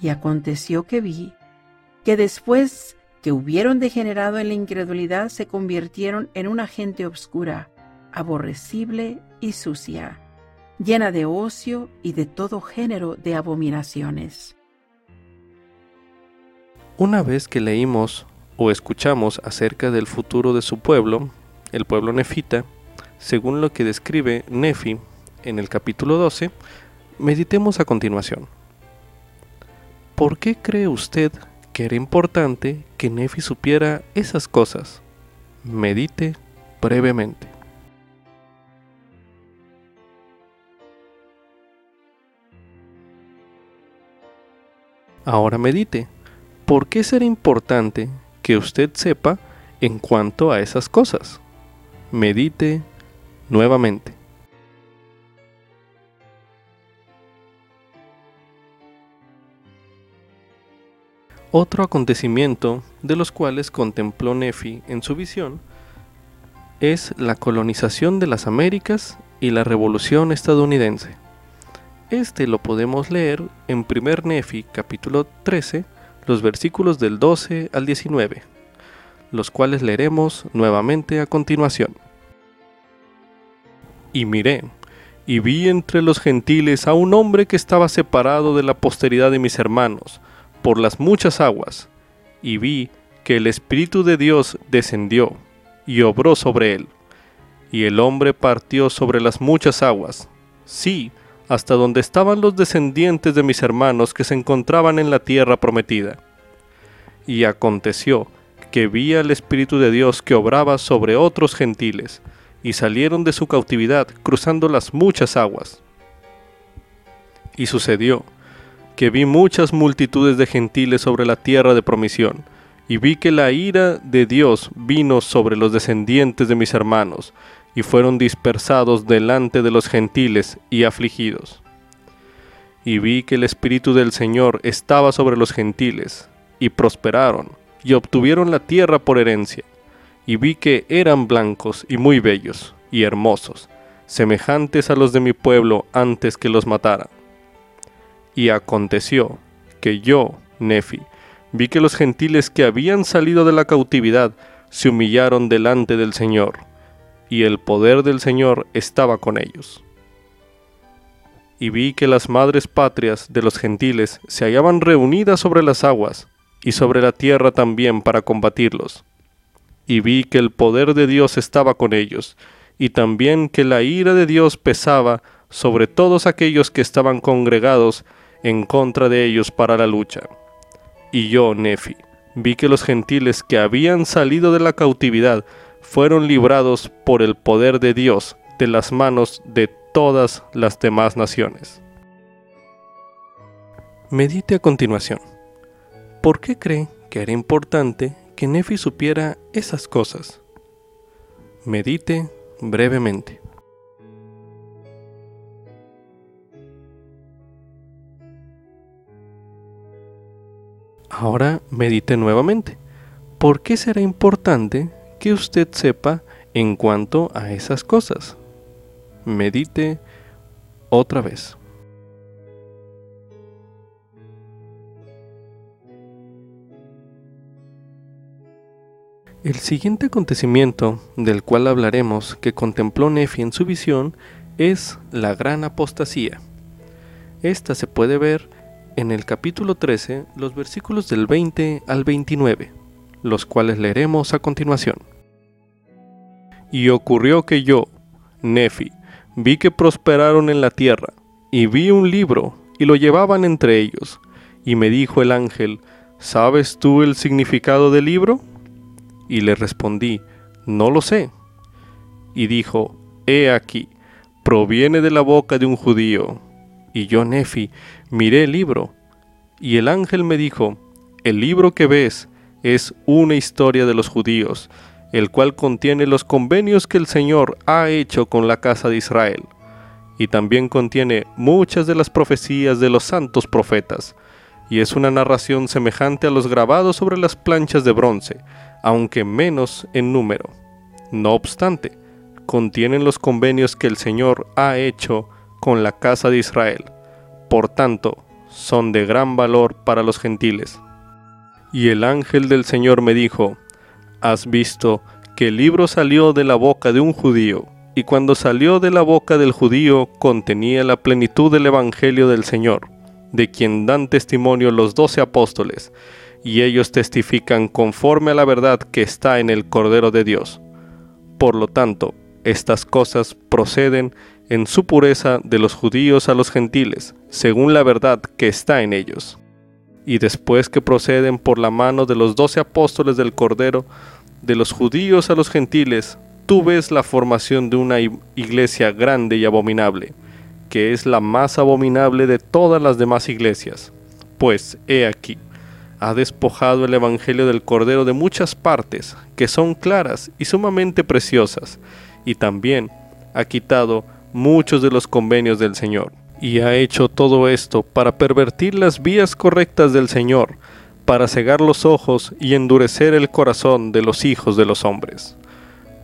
Y aconteció que vi que después que hubieron degenerado en la incredulidad se convirtieron en una gente obscura, aborrecible y sucia, llena de ocio y de todo género de abominaciones. Una vez que leímos o escuchamos acerca del futuro de su pueblo, el pueblo nefita, según lo que describe Nefi en el capítulo 12, meditemos a continuación. ¿Por qué cree usted que era importante que Nefi supiera esas cosas? Medite brevemente. Ahora medite. ¿Por qué será importante que usted sepa en cuanto a esas cosas? Medite nuevamente. Otro acontecimiento de los cuales contempló Nefi en su visión es la colonización de las Américas y la Revolución estadounidense. Este lo podemos leer en 1 Nefi capítulo 13, los versículos del 12 al 19, los cuales leeremos nuevamente a continuación. Y miré, y vi entre los gentiles a un hombre que estaba separado de la posteridad de mis hermanos, por las muchas aguas, y vi que el Espíritu de Dios descendió y obró sobre él. Y el hombre partió sobre las muchas aguas, sí, hasta donde estaban los descendientes de mis hermanos que se encontraban en la tierra prometida. Y aconteció que vi al Espíritu de Dios que obraba sobre otros gentiles, y salieron de su cautividad cruzando las muchas aguas. Y sucedió que vi muchas multitudes de gentiles sobre la tierra de promisión, y vi que la ira de Dios vino sobre los descendientes de mis hermanos, y fueron dispersados delante de los gentiles y afligidos. Y vi que el Espíritu del Señor estaba sobre los gentiles, y prosperaron, y obtuvieron la tierra por herencia, y vi que eran blancos y muy bellos, y hermosos, semejantes a los de mi pueblo antes que los matara. Y aconteció que yo, Nefi, vi que los gentiles que habían salido de la cautividad se humillaron delante del Señor, y el poder del Señor estaba con ellos. Y vi que las madres patrias de los gentiles se hallaban reunidas sobre las aguas, y sobre la tierra también para combatirlos. Y vi que el poder de Dios estaba con ellos, y también que la ira de Dios pesaba sobre todos aquellos que estaban congregados en contra de ellos para la lucha. Y yo, Nefi, vi que los gentiles que habían salido de la cautividad fueron librados por el poder de Dios de las manos de todas las demás naciones. Medite a continuación. ¿Por qué cree que era importante que Nefi supiera esas cosas? Medite brevemente. Ahora medite nuevamente. ¿Por qué será importante que usted sepa en cuanto a esas cosas. Medite otra vez. El siguiente acontecimiento del cual hablaremos que contempló Nefi en su visión es la gran apostasía. Esta se puede ver en el capítulo 13, los versículos del 20 al 29, los cuales leeremos a continuación. Y ocurrió que yo, Nefi, vi que prosperaron en la tierra, y vi un libro, y lo llevaban entre ellos. Y me dijo el ángel, ¿sabes tú el significado del libro? Y le respondí, no lo sé. Y dijo, He aquí, proviene de la boca de un judío. Y yo, Nefi, miré el libro, y el ángel me dijo, El libro que ves es una historia de los judíos, el cual contiene los convenios que el Señor ha hecho con la casa de Israel, y también contiene muchas de las profecías de los santos profetas, y es una narración semejante a los grabados sobre las planchas de bronce, aunque menos en número. No obstante, contienen los convenios que el Señor ha hecho con la casa de Israel. Por tanto, son de gran valor para los gentiles. Y el ángel del Señor me dijo, has visto que el libro salió de la boca de un judío, y cuando salió de la boca del judío contenía la plenitud del Evangelio del Señor, de quien dan testimonio los doce apóstoles, y ellos testifican conforme a la verdad que está en el Cordero de Dios. Por lo tanto, estas cosas proceden en su pureza de los judíos a los gentiles, según la verdad que está en ellos. Y después que proceden por la mano de los doce apóstoles del Cordero, de los judíos a los gentiles, tú ves la formación de una iglesia grande y abominable, que es la más abominable de todas las demás iglesias. Pues, he aquí, ha despojado el Evangelio del Cordero de muchas partes, que son claras y sumamente preciosas, y también ha quitado muchos de los convenios del Señor. Y ha hecho todo esto para pervertir las vías correctas del Señor, para cegar los ojos y endurecer el corazón de los hijos de los hombres.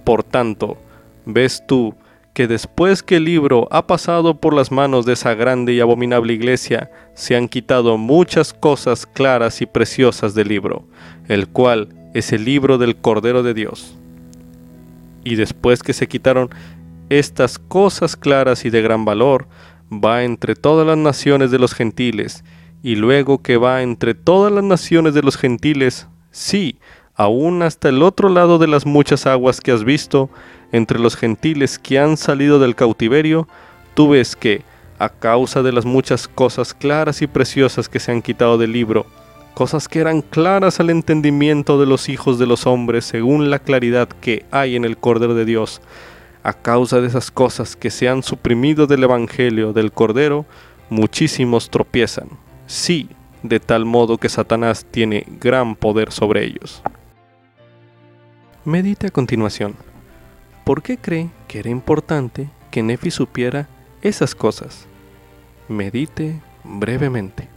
Por tanto, ves tú que después que el libro ha pasado por las manos de esa grande y abominable iglesia, se han quitado muchas cosas claras y preciosas del libro, el cual es el libro del Cordero de Dios. Y después que se quitaron estas cosas claras y de gran valor, va entre todas las naciones de los gentiles, y luego que va entre todas las naciones de los gentiles, sí, aún hasta el otro lado de las muchas aguas que has visto, entre los gentiles que han salido del cautiverio, tú ves que, a causa de las muchas cosas claras y preciosas que se han quitado del libro, cosas que eran claras al entendimiento de los hijos de los hombres según la claridad que hay en el Cordero de Dios, a causa de esas cosas que se han suprimido del Evangelio del Cordero, muchísimos tropiezan. Sí, de tal modo que Satanás tiene gran poder sobre ellos. Medite a continuación. ¿Por qué cree que era importante que Nefi supiera esas cosas? Medite brevemente.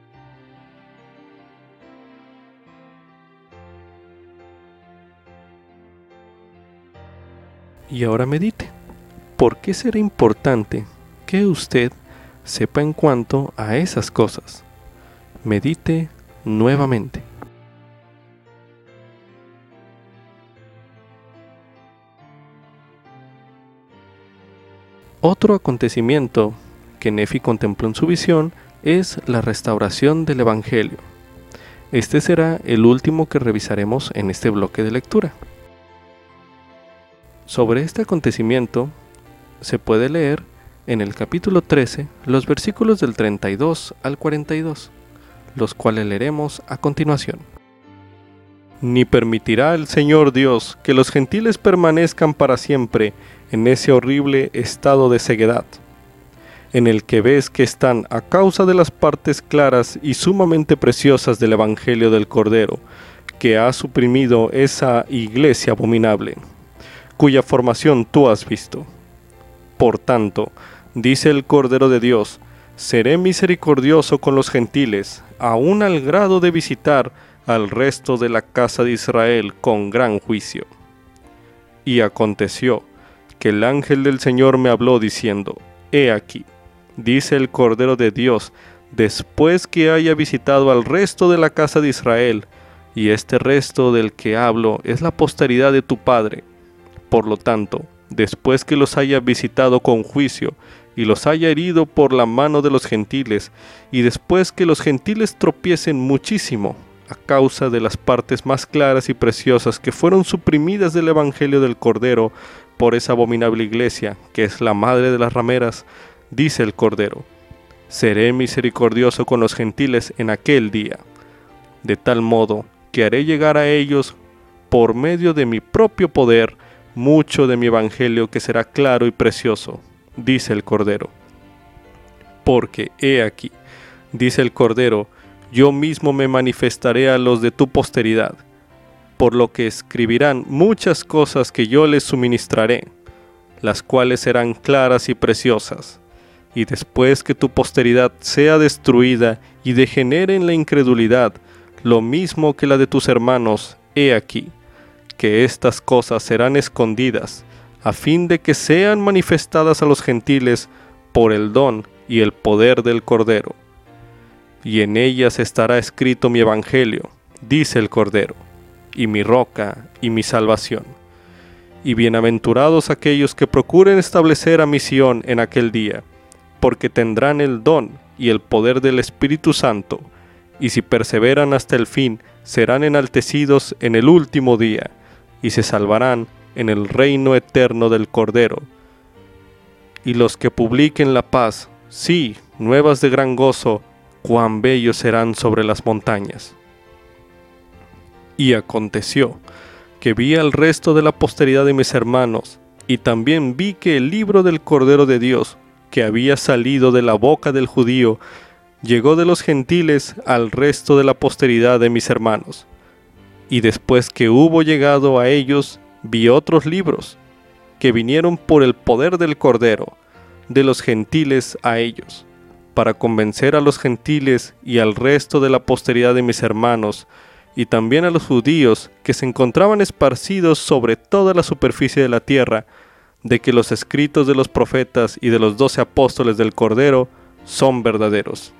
Y ahora medite. ¿Por qué será importante que usted sepa en cuanto a esas cosas? Medite nuevamente. Otro acontecimiento que Nefi contempló en su visión es la restauración del Evangelio. Este será el último que revisaremos en este bloque de lectura. Sobre este acontecimiento se puede leer en el capítulo 13 los versículos del 32 al 42, los cuales leeremos a continuación. Ni permitirá el Señor Dios que los gentiles permanezcan para siempre en ese horrible estado de ceguedad, en el que ves que están a causa de las partes claras y sumamente preciosas del Evangelio del Cordero, que ha suprimido esa iglesia abominable, cuya formación tú has visto. Por tanto, dice el Cordero de Dios, seré misericordioso con los gentiles, aun al grado de visitar al resto de la casa de Israel con gran juicio. Y aconteció, que el ángel del Señor me habló diciendo, He aquí, dice el Cordero de Dios, después que haya visitado al resto de la casa de Israel, y este resto del que hablo es la posteridad de tu Padre. Por lo tanto, después que los haya visitado con juicio, y los haya herido por la mano de los gentiles, y después que los gentiles tropiecen muchísimo a causa de las partes más claras y preciosas que fueron suprimidas del Evangelio del Cordero, por esa abominable iglesia, que es la madre de las rameras, dice el Cordero, seré misericordioso con los gentiles en aquel día, de tal modo que haré llegar a ellos, por medio de mi propio poder, mucho de mi evangelio que será claro y precioso, dice el Cordero. Porque he aquí, dice el Cordero, yo mismo me manifestaré a los de tu posteridad, por lo que escribirán muchas cosas que yo les suministraré, las cuales serán claras y preciosas. Y después que tu posteridad sea destruida y degenere en la incredulidad, lo mismo que la de tus hermanos, he aquí, que estas cosas serán escondidas, a fin de que sean manifestadas a los gentiles por el don y el poder del Cordero. Y en ellas estará escrito mi Evangelio, dice el Cordero y mi roca y mi salvación. Y bienaventurados aquellos que procuren establecer a misión en aquel día, porque tendrán el don y el poder del Espíritu Santo, y si perseveran hasta el fin, serán enaltecidos en el último día, y se salvarán en el reino eterno del Cordero. Y los que publiquen la paz, sí, nuevas de gran gozo, cuán bellos serán sobre las montañas. Y aconteció que vi al resto de la posteridad de mis hermanos, y también vi que el libro del Cordero de Dios, que había salido de la boca del judío, llegó de los gentiles al resto de la posteridad de mis hermanos. Y después que hubo llegado a ellos, vi otros libros, que vinieron por el poder del Cordero, de los gentiles a ellos, para convencer a los gentiles y al resto de la posteridad de mis hermanos, y también a los judíos que se encontraban esparcidos sobre toda la superficie de la tierra, de que los escritos de los profetas y de los doce apóstoles del Cordero son verdaderos.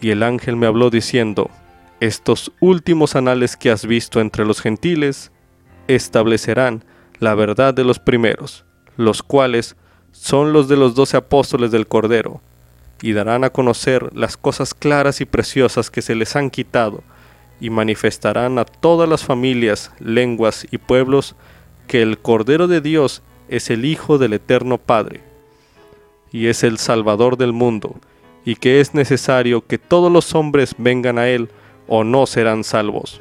Y el ángel me habló diciendo, estos últimos anales que has visto entre los gentiles establecerán la verdad de los primeros, los cuales son los de los doce apóstoles del Cordero, y darán a conocer las cosas claras y preciosas que se les han quitado, y manifestarán a todas las familias, lenguas y pueblos que el Cordero de Dios es el Hijo del Eterno Padre, y es el Salvador del mundo, y que es necesario que todos los hombres vengan a Él, o no serán salvos.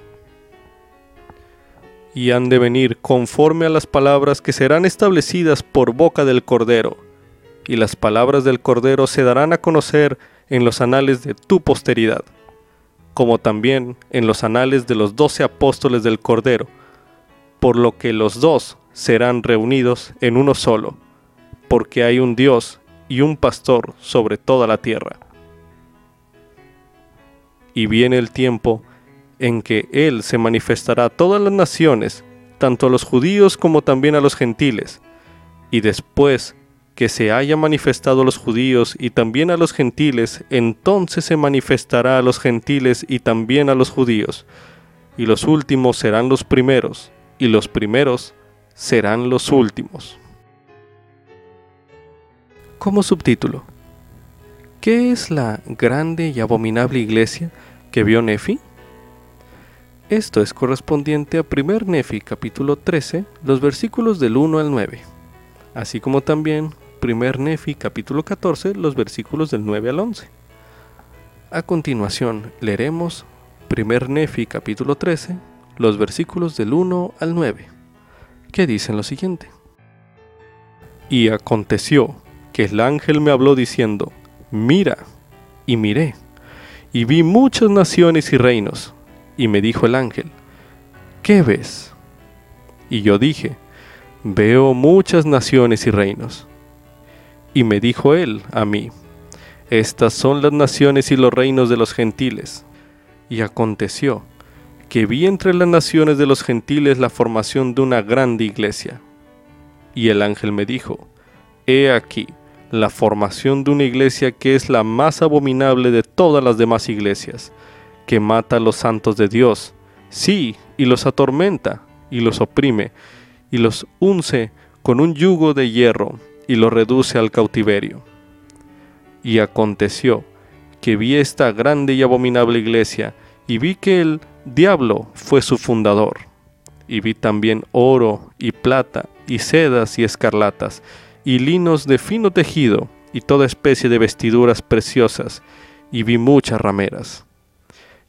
Y han de venir conforme a las palabras que serán establecidas por boca del Cordero, y las palabras del Cordero se darán a conocer en los anales de tu posteridad, como también en los anales de los doce apóstoles del Cordero, por lo que los dos serán reunidos en uno solo, porque hay un Dios y un pastor sobre toda la tierra y viene el tiempo en que Él se manifestará a todas las naciones, tanto a los judíos como también a los gentiles, y después que se haya manifestado a los judíos y también a los gentiles, entonces se manifestará a los gentiles y también a los judíos, y los últimos serán los primeros, y los primeros serán los últimos. Como subtítulo, ¿qué es la grande y abominable iglesia? que vio Nefi? Esto es correspondiente a 1 Nefi capítulo 13, los versículos del 1 al 9, así como también 1 Nefi capítulo 14, los versículos del 9 al 11. A continuación leeremos 1 Nefi capítulo 13, los versículos del 1 al 9, que dicen lo siguiente. Y aconteció que el ángel me habló diciendo, mira, y miré y vi muchas naciones y reinos. Y me dijo el ángel, ¿qué ves? Y yo dije, veo muchas naciones y reinos. Y me dijo él a mí, estas son las naciones y los reinos de los gentiles. Y aconteció que vi entre las naciones de los gentiles la formación de una grande iglesia. Y el ángel me dijo, He aquí, la formación de una iglesia que es la más abominable de todas las demás iglesias, que mata a los santos de Dios, sí, y los atormenta, y los oprime, y los unce con un yugo de hierro, y los reduce al cautiverio. Y aconteció que vi esta grande y abominable iglesia, y vi que el diablo fue su fundador, y vi también oro y plata, y sedas y escarlatas, y linos de fino tejido, y toda especie de vestiduras preciosas, y vi muchas rameras.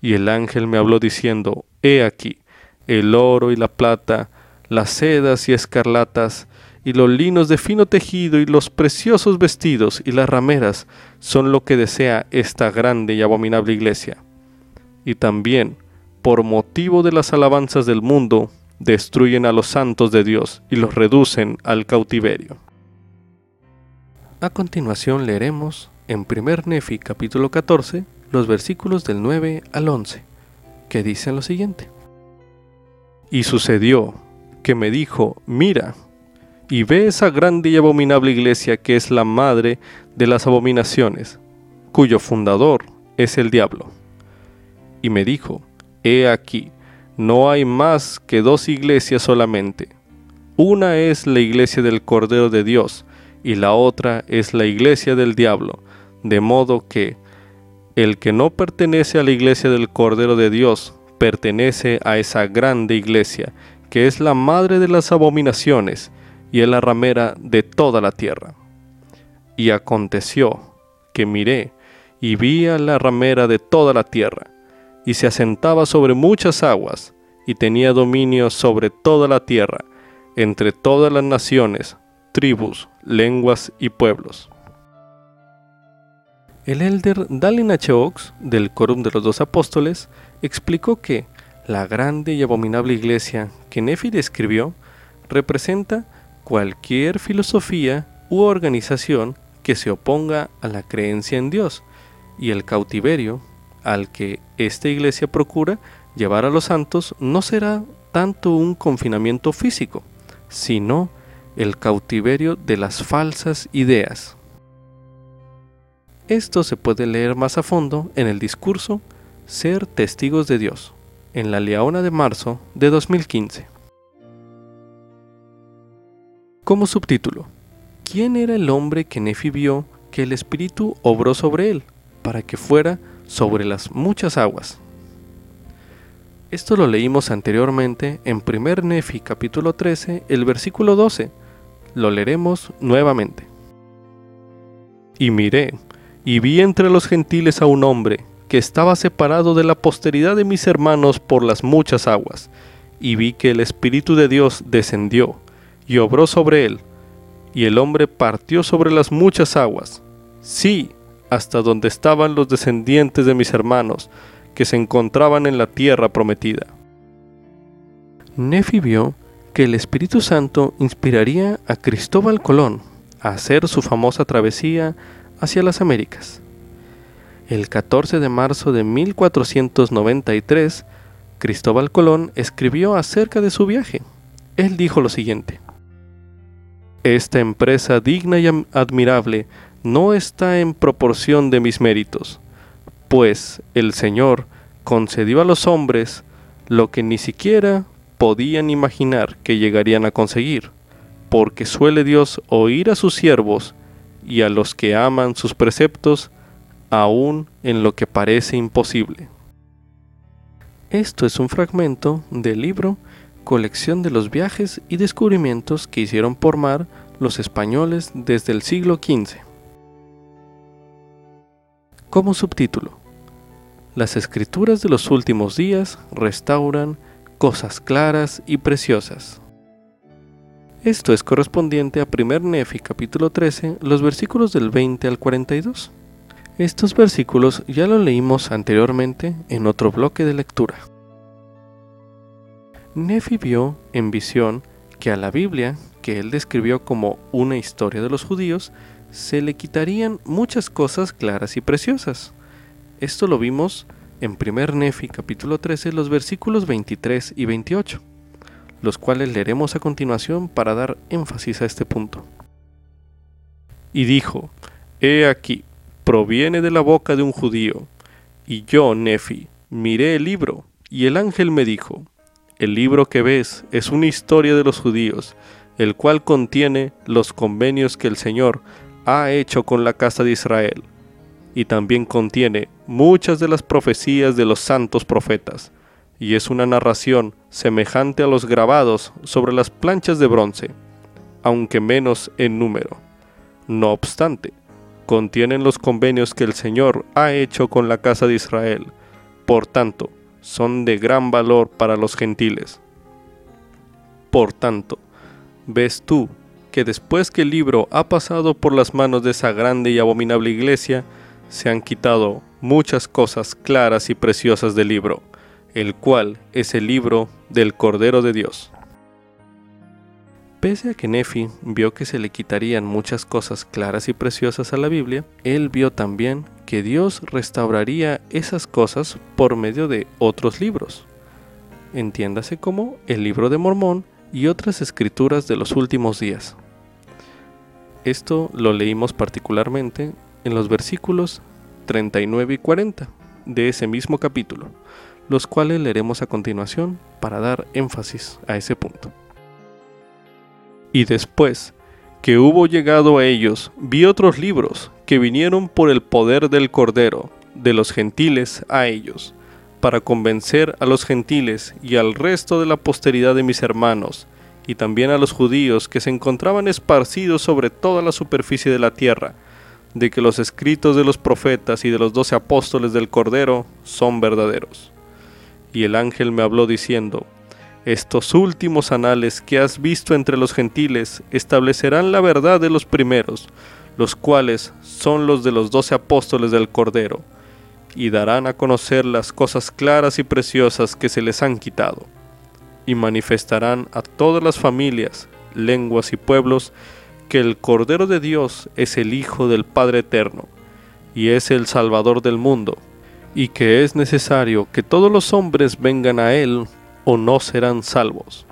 Y el ángel me habló diciendo, He aquí, el oro y la plata, las sedas y escarlatas, y los linos de fino tejido y los preciosos vestidos y las rameras son lo que desea esta grande y abominable iglesia. Y también, por motivo de las alabanzas del mundo, destruyen a los santos de Dios y los reducen al cautiverio. A continuación leeremos en 1 Nefi capítulo 14 los versículos del 9 al 11, que dicen lo siguiente. Y sucedió que me dijo, mira, y ve esa grande y abominable iglesia que es la madre de las abominaciones, cuyo fundador es el diablo. Y me dijo, he aquí, no hay más que dos iglesias solamente. Una es la iglesia del Cordero de Dios, y la otra es la iglesia del diablo, de modo que el que no pertenece a la iglesia del Cordero de Dios, pertenece a esa grande iglesia, que es la madre de las abominaciones y es la ramera de toda la tierra. Y aconteció que miré y vi a la ramera de toda la tierra, y se asentaba sobre muchas aguas, y tenía dominio sobre toda la tierra, entre todas las naciones, tribus, lenguas y pueblos. El elder Dalin H. Del Corum de los Dos Apóstoles, explicó que la grande y abominable iglesia que Nefi describió representa cualquier filosofía u organización que se oponga a la creencia en Dios y el cautiverio al que esta iglesia procura llevar a los santos no será tanto un confinamiento físico, sino el cautiverio de las falsas ideas. Esto se puede leer más a fondo en el discurso Ser testigos de Dios, en la Leona de marzo de 2015. Como subtítulo, ¿quién era el hombre que Nefi vio que el Espíritu obró sobre él para que fuera sobre las muchas aguas? Esto lo leímos anteriormente en 1 Nefi capítulo 13, el versículo 12. Lo leeremos nuevamente. Y miré, y vi entre los gentiles a un hombre que estaba separado de la posteridad de mis hermanos por las muchas aguas, y vi que el Espíritu de Dios descendió y obró sobre él, y el hombre partió sobre las muchas aguas, sí, hasta donde estaban los descendientes de mis hermanos, que se encontraban en la tierra prometida. Nefi vio que el Espíritu Santo inspiraría a Cristóbal Colón a hacer su famosa travesía hacia las Américas. El 14 de marzo de 1493, Cristóbal Colón escribió acerca de su viaje. Él dijo lo siguiente. Esta empresa digna y admirable no está en proporción de mis méritos, pues el Señor concedió a los hombres lo que ni siquiera podían imaginar que llegarían a conseguir, porque suele Dios oír a sus siervos y a los que aman sus preceptos, aun en lo que parece imposible. Esto es un fragmento del libro Colección de los viajes y descubrimientos que hicieron por mar los españoles desde el siglo XV. Como subtítulo, las escrituras de los últimos días restauran cosas claras y preciosas. Esto es correspondiente a 1 Nefi capítulo 13, los versículos del 20 al 42. Estos versículos ya los leímos anteriormente en otro bloque de lectura. Nefi vio en visión que a la Biblia, que él describió como una historia de los judíos, se le quitarían muchas cosas claras y preciosas. Esto lo vimos en 1 Nefi capítulo 13 los versículos 23 y 28, los cuales leeremos a continuación para dar énfasis a este punto. Y dijo, He aquí, proviene de la boca de un judío, y yo, Nefi, miré el libro, y el ángel me dijo, El libro que ves es una historia de los judíos, el cual contiene los convenios que el Señor ha hecho con la casa de Israel, y también contiene muchas de las profecías de los santos profetas, y es una narración semejante a los grabados sobre las planchas de bronce, aunque menos en número. No obstante, contienen los convenios que el Señor ha hecho con la casa de Israel, por tanto, son de gran valor para los gentiles. Por tanto, ves tú que después que el libro ha pasado por las manos de esa grande y abominable iglesia, se han quitado muchas cosas claras y preciosas del libro, el cual es el libro del Cordero de Dios. Pese a que Nefi vio que se le quitarían muchas cosas claras y preciosas a la Biblia, él vio también que Dios restauraría esas cosas por medio de otros libros. Entiéndase como el libro de Mormón y otras escrituras de los últimos días. Esto lo leímos particularmente en los versículos 39 y 40 de ese mismo capítulo, los cuales leeremos a continuación para dar énfasis a ese punto. Y después que hubo llegado a ellos, vi otros libros que vinieron por el poder del Cordero, de los gentiles a ellos, para convencer a los gentiles y al resto de la posteridad de mis hermanos, y también a los judíos que se encontraban esparcidos sobre toda la superficie de la tierra, de que los escritos de los profetas y de los doce apóstoles del Cordero son verdaderos. Y el ángel me habló diciendo, Estos últimos anales que has visto entre los gentiles establecerán la verdad de los primeros, los cuales son los de los doce apóstoles del Cordero y darán a conocer las cosas claras y preciosas que se les han quitado, y manifestarán a todas las familias, lenguas y pueblos que el Cordero de Dios es el Hijo del Padre Eterno, y es el Salvador del mundo, y que es necesario que todos los hombres vengan a Él o no serán salvos.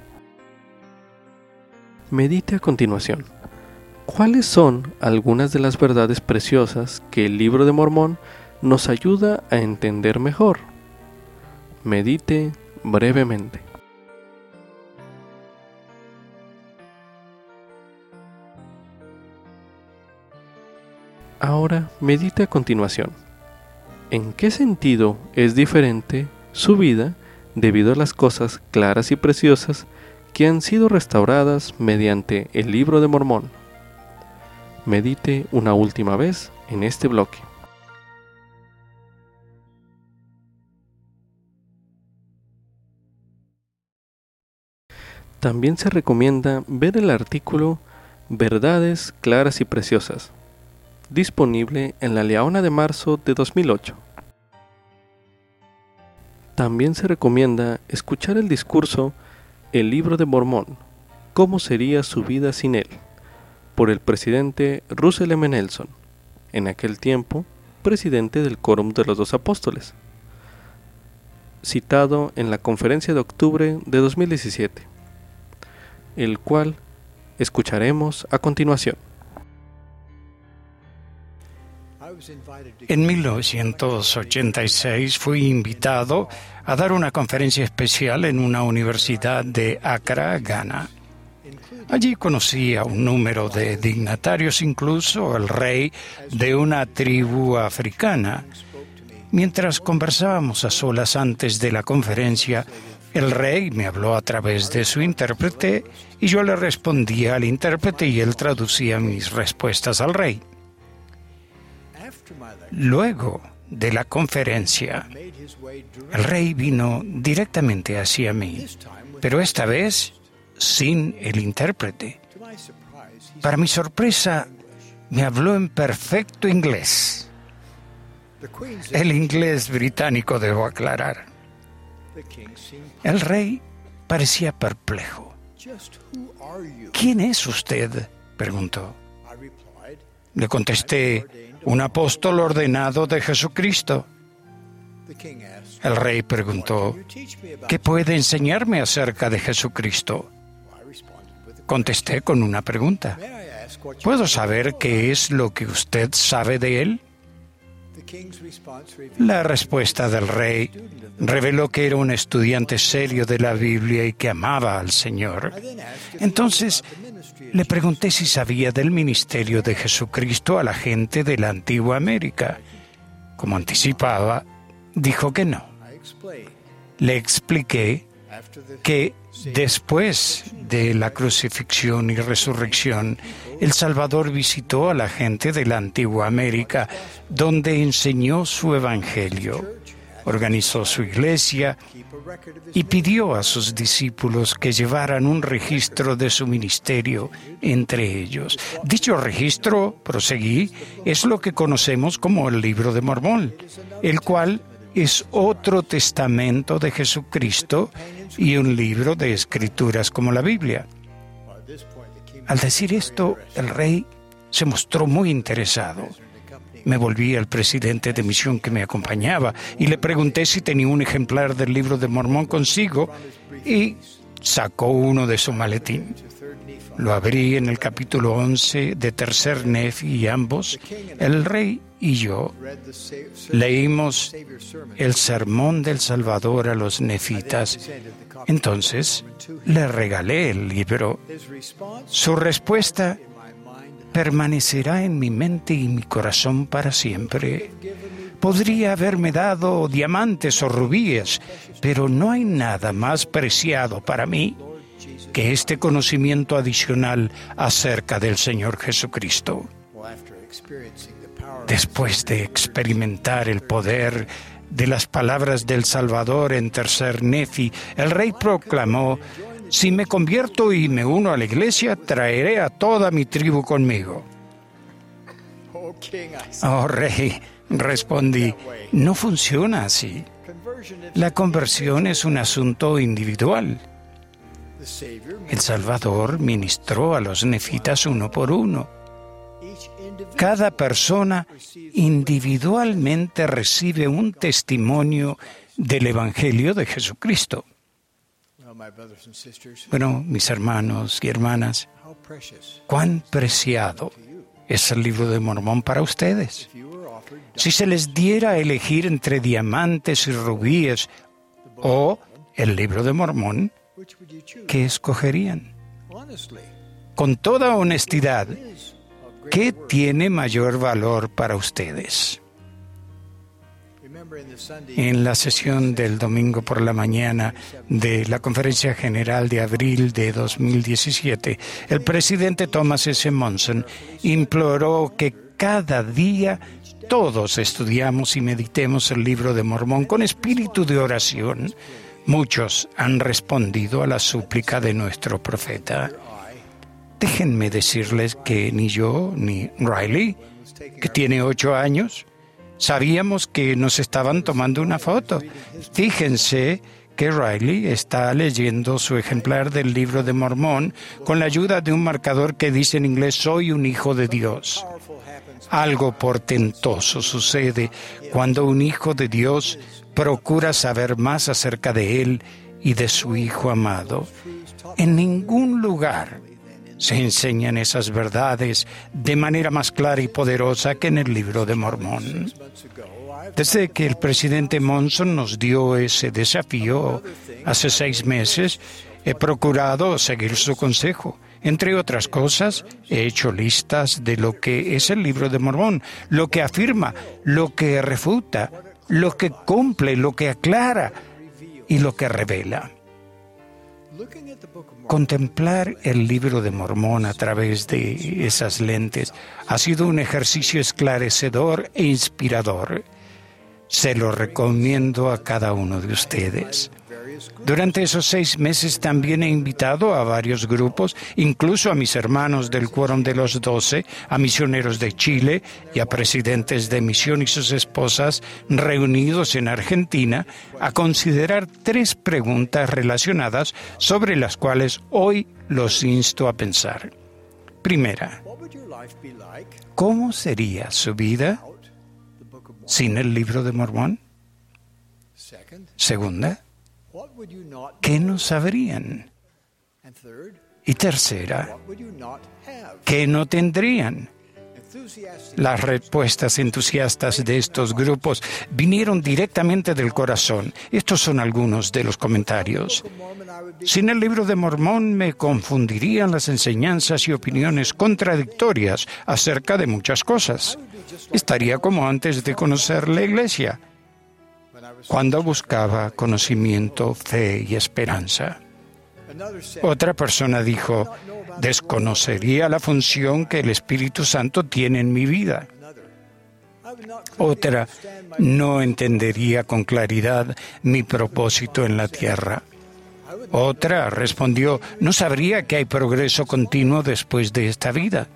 Medite a continuación. ¿Cuáles son algunas de las verdades preciosas que el libro de Mormón nos ayuda a entender mejor? Medite brevemente. Ahora medite a continuación. ¿En qué sentido es diferente su vida debido a las cosas claras y preciosas que han sido restauradas mediante el libro de Mormón? Medite una última vez en este bloque. También se recomienda ver el artículo Verdades claras y preciosas, disponible en la Leona de marzo de 2008. También se recomienda escuchar el discurso El libro de Mormón, ¿Cómo sería su vida sin él? por el presidente Russell M. Nelson, en aquel tiempo presidente del Quórum de los Dos Apóstoles, citado en la conferencia de octubre de 2017, el cual escucharemos a continuación. En 1986 fui invitado a dar una conferencia especial en una universidad de Accra, Ghana. Allí conocí a un número de dignatarios, incluso el rey de una tribu africana. Mientras conversábamos a solas antes de la conferencia, el rey me habló a través de su intérprete y yo le respondía al intérprete y él traducía mis respuestas al rey. Luego de la conferencia, el rey vino directamente hacia mí, pero esta vez sin el intérprete. Para mi sorpresa, me habló en perfecto inglés. El inglés británico, debo aclarar. El rey parecía perplejo. ¿Quién es usted? preguntó. Le contesté, un apóstol ordenado de Jesucristo. El rey preguntó, ¿qué puede enseñarme acerca de Jesucristo? Contesté con una pregunta. ¿Puedo saber qué es lo que usted sabe de él? La respuesta del rey reveló que era un estudiante serio de la Biblia y que amaba al Señor. Entonces le pregunté si sabía del ministerio de Jesucristo a la gente de la antigua América. Como anticipaba, dijo que no. Le expliqué que después de la crucifixión y resurrección, el Salvador visitó a la gente de la antigua América, donde enseñó su evangelio, organizó su iglesia y pidió a sus discípulos que llevaran un registro de su ministerio entre ellos. Dicho registro, proseguí, es lo que conocemos como el libro de Mormón, el cual es otro testamento de Jesucristo y un libro de escrituras como la Biblia. Al decir esto, el rey se mostró muy interesado. Me volví al presidente de misión que me acompañaba y le pregunté si tenía un ejemplar del libro de Mormón consigo y sacó uno de su maletín. Lo abrí en el capítulo 11 de Tercer Nef y ambos, el rey y yo, leímos el sermón del Salvador a los nefitas. Entonces le regalé el libro. Su respuesta permanecerá en mi mente y mi corazón para siempre. Podría haberme dado diamantes o rubíes, pero no hay nada más preciado para mí que este conocimiento adicional acerca del Señor Jesucristo. Después de experimentar el poder de las palabras del Salvador en tercer Nefi, el rey proclamó, si me convierto y me uno a la iglesia, traeré a toda mi tribu conmigo. Oh rey, respondí, no funciona así. La conversión es un asunto individual. El Salvador ministró a los nefitas uno por uno. Cada persona individualmente recibe un testimonio del Evangelio de Jesucristo. Bueno, mis hermanos y hermanas, cuán preciado es el libro de Mormón para ustedes. Si se les diera a elegir entre diamantes y rubíes o el libro de Mormón, ¿qué escogerían? Con toda honestidad, ¿qué tiene mayor valor para ustedes? En la sesión del domingo por la mañana de la Conferencia General de abril de 2017, el presidente Thomas S. Monson imploró que cada día todos estudiamos y meditemos el libro de Mormón con espíritu de oración. Muchos han respondido a la súplica de nuestro profeta. Déjenme decirles que ni yo ni Riley, que tiene ocho años, Sabíamos que nos estaban tomando una foto. Fíjense que Riley está leyendo su ejemplar del libro de Mormón con la ayuda de un marcador que dice en inglés Soy un hijo de Dios. Algo portentoso sucede cuando un hijo de Dios procura saber más acerca de él y de su hijo amado. En ningún lugar se enseñan esas verdades de manera más clara y poderosa que en el libro de Mormón. Desde que el presidente Monson nos dio ese desafío hace seis meses, he procurado seguir su consejo. Entre otras cosas, he hecho listas de lo que es el libro de Mormón, lo que afirma, lo que refuta, lo que cumple, lo que aclara y lo que revela. Contemplar el libro de Mormón a través de esas lentes ha sido un ejercicio esclarecedor e inspirador. Se lo recomiendo a cada uno de ustedes. Durante esos seis meses también he invitado a varios grupos, incluso a mis hermanos del Quórum de los Doce, a misioneros de Chile y a presidentes de misión y sus esposas reunidos en Argentina, a considerar tres preguntas relacionadas sobre las cuales hoy los insto a pensar. Primera, ¿cómo sería su vida sin el libro de Mormón? Segunda, ¿qué no sabrían? Y tercera, ¿qué no tendrían? Las respuestas entusiastas de estos grupos vinieron directamente del corazón. Estos son algunos de los comentarios. Sin el libro de Mormón me confundirían las enseñanzas y opiniones contradictorias acerca de muchas cosas. Estaría como antes de conocer la Iglesia cuando buscaba conocimiento, fe y esperanza. Otra persona dijo, desconocería la función que el Espíritu Santo tiene en mi vida. Otra, no entendería con claridad mi propósito en la tierra. Otra respondió, no sabría que hay progreso continuo después de esta vida.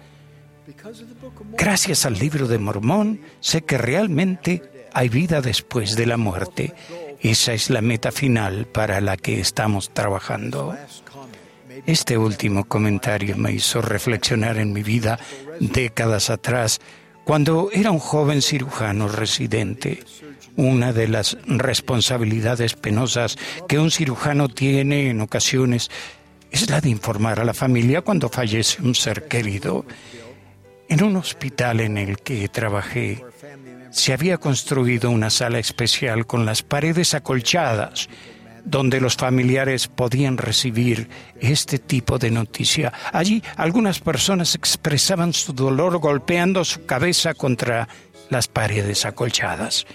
Gracias al libro de Mormón, sé que realmente hay vida después de la muerte. Esa es la meta final para la que estamos trabajando. Este último comentario me hizo reflexionar en mi vida décadas atrás, cuando era un joven cirujano residente. Una de las responsabilidades penosas que un cirujano tiene en ocasiones es la de informar a la familia cuando fallece un ser querido. En un hospital en el que trabajé, se había construido una sala especial con las paredes acolchadas, donde los familiares podían recibir este tipo de noticia. Allí algunas personas expresaban su dolor golpeando su cabeza contra las paredes acolchadas.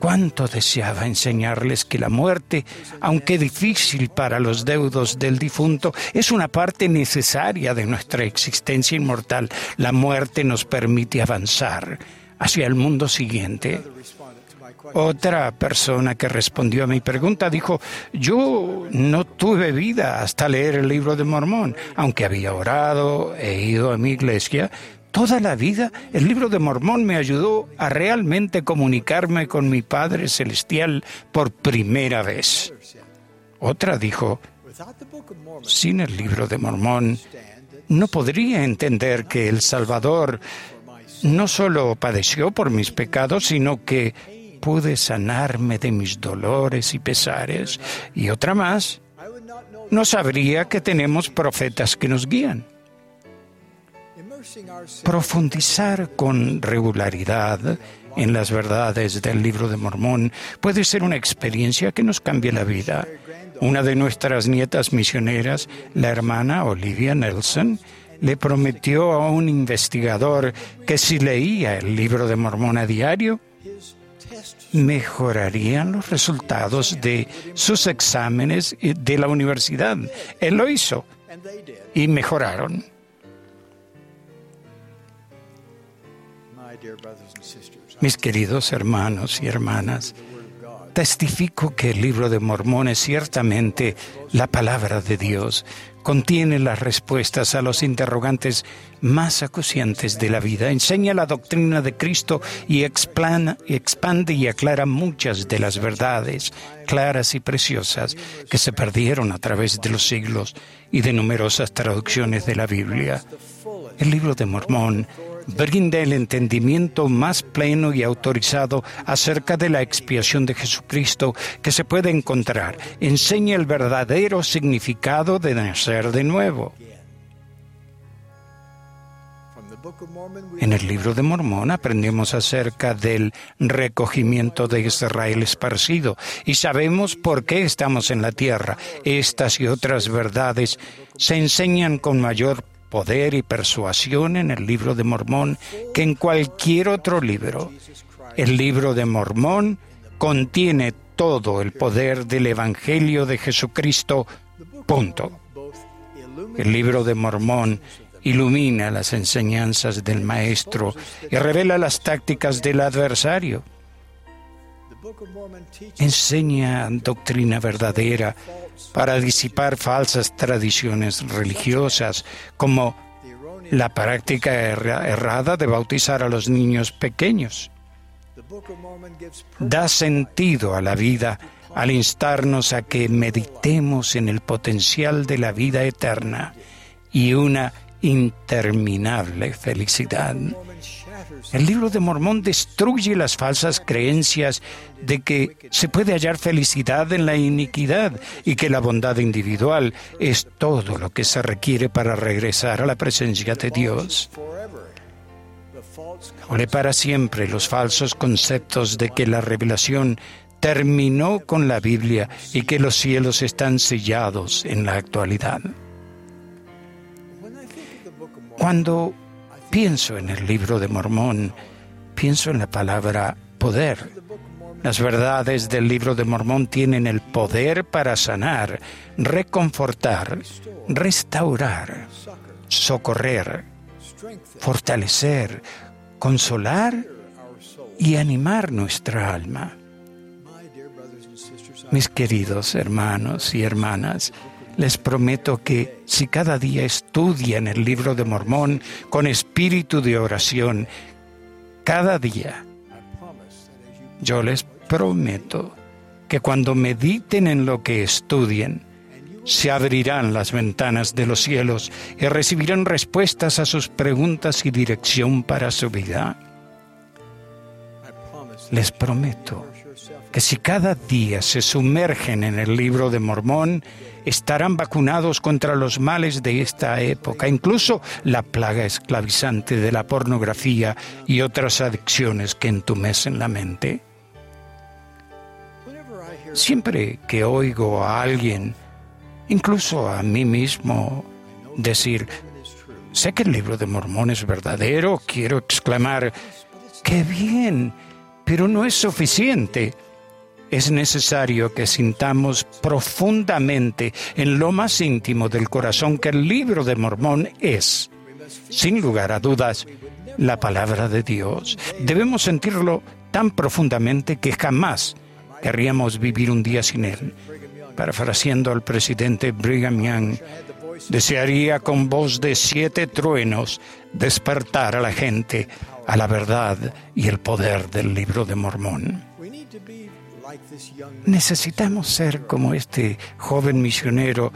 Cuánto deseaba enseñarles que la muerte, aunque difícil para los deudos del difunto, es una parte necesaria de nuestra existencia inmortal. La muerte nos permite avanzar hacia el mundo siguiente. Otra persona que respondió a mi pregunta dijo, yo no tuve vida hasta leer el libro de Mormón, aunque había orado, he ido a mi iglesia, toda la vida el libro de Mormón me ayudó a realmente comunicarme con mi Padre Celestial por primera vez. Otra dijo, sin el libro de Mormón, no podría entender que el Salvador no solo padeció por mis pecados, sino que pude sanarme de mis dolores y pesares. Y otra más, no sabría que tenemos profetas que nos guían. Profundizar con regularidad en las verdades del libro de Mormón puede ser una experiencia que nos cambie la vida. Una de nuestras nietas misioneras, la hermana Olivia Nelson, le prometió a un investigador que si leía el libro de Mormón a diario, mejorarían los resultados de sus exámenes de la universidad. Él lo hizo y mejoraron. Mis queridos hermanos y hermanas, testifico que el libro de Mormón es ciertamente la palabra de Dios. Contiene las respuestas a los interrogantes más acuciantes de la vida. Enseña la doctrina de Cristo y expande y aclara muchas de las verdades claras y preciosas que se perdieron a través de los siglos y de numerosas traducciones de la Biblia. El libro de Mormón brinda el entendimiento más pleno y autorizado acerca de la expiación de Jesucristo que se puede encontrar. Enseña el verdadero significado de nacer de nuevo. En el libro de Mormón aprendemos acerca del recogimiento de Israel esparcido y sabemos por qué estamos en la tierra. Estas y otras verdades se enseñan con mayor poder y persuasión en el libro de Mormón que en cualquier otro libro. El libro de Mormón contiene todo el poder del Evangelio de Jesucristo. Punto. El libro de Mormón ilumina las enseñanzas del Maestro y revela las tácticas del adversario. Enseña doctrina verdadera para disipar falsas tradiciones religiosas como la práctica errada de bautizar a los niños pequeños. Da sentido a la vida al instarnos a que meditemos en el potencial de la vida eterna y una interminable felicidad. El libro de Mormón destruye las falsas creencias de que se puede hallar felicidad en la iniquidad y que la bondad individual es todo lo que se requiere para regresar a la presencia de Dios. Ole para siempre los falsos conceptos de que la revelación terminó con la Biblia y que los cielos están sellados en la actualidad. Cuando pienso en el libro de Mormón, pienso en la palabra poder. Las verdades del libro de Mormón tienen el poder para sanar, reconfortar, restaurar, socorrer, fortalecer, consolar y animar nuestra alma. Mis queridos hermanos y hermanas, les prometo que si cada día estudian el libro de Mormón con espíritu de oración, cada día, yo les prometo que cuando mediten en lo que estudien, se abrirán las ventanas de los cielos y recibirán respuestas a sus preguntas y dirección para su vida. Les prometo que si cada día se sumergen en el libro de Mormón, estarán vacunados contra los males de esta época, incluso la plaga esclavizante de la pornografía y otras adicciones que entumecen la mente. Siempre que oigo a alguien, incluso a mí mismo, decir, sé que el libro de Mormón es verdadero, quiero exclamar, qué bien, pero no es suficiente es necesario que sintamos profundamente en lo más íntimo del corazón que el libro de Mormón es, sin lugar a dudas, la palabra de Dios. Debemos sentirlo tan profundamente que jamás querríamos vivir un día sin él. Parafraseando al presidente Brigham Young, desearía con voz de siete truenos despertar a la gente a la verdad y el poder del libro de Mormón. Necesitamos ser como este joven misionero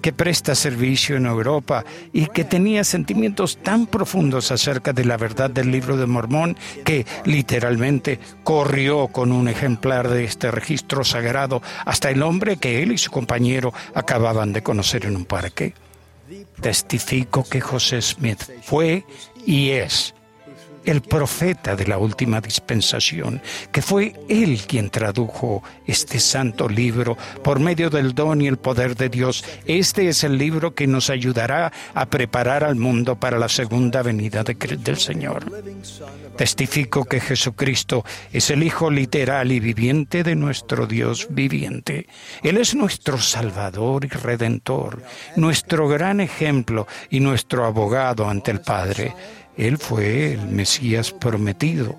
que presta servicio en Europa y que tenía sentimientos tan profundos acerca de la verdad del libro de Mormón que literalmente corrió con un ejemplar de este registro sagrado hasta el hombre que él y su compañero acababan de conocer en un parque. Testifico que José Smith fue y es el profeta de la última dispensación, que fue él quien tradujo este santo libro por medio del don y el poder de Dios. Este es el libro que nos ayudará a preparar al mundo para la segunda venida del Señor. Testifico que Jesucristo es el Hijo literal y viviente de nuestro Dios viviente. Él es nuestro Salvador y Redentor, nuestro gran ejemplo y nuestro abogado ante el Padre. Él fue el Mesías prometido,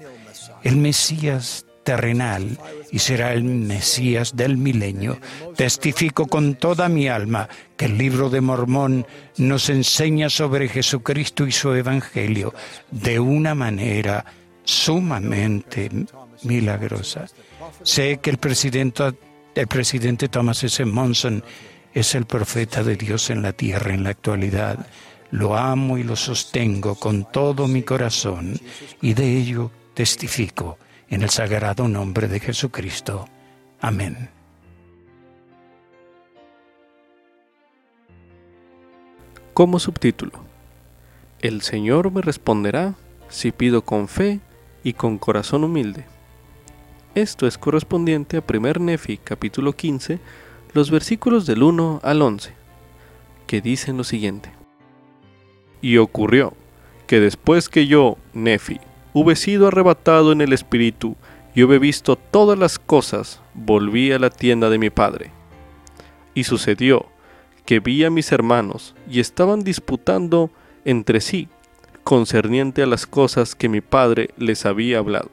el Mesías terrenal y será el Mesías del milenio. Testifico con toda mi alma que el libro de Mormón nos enseña sobre Jesucristo y su Evangelio de una manera sumamente milagrosa. Sé que el presidente, Thomas S. Monson es el profeta de Dios en la tierra en la actualidad. Lo amo y lo sostengo con todo mi corazón y de ello testifico en el sagrado nombre de Jesucristo. Amén. Como subtítulo, El Señor me responderá si pido con fe y con corazón humilde. Esto es correspondiente a 1 Nefi capítulo 15, los versículos del 1 al 11, que dicen lo siguiente. Y ocurrió que después que yo, Nefi, hube sido arrebatado en el espíritu y hube visto todas las cosas, volví a la tienda de mi padre. Y sucedió que vi a mis hermanos y estaban disputando entre sí concerniente a las cosas que mi padre les había hablado,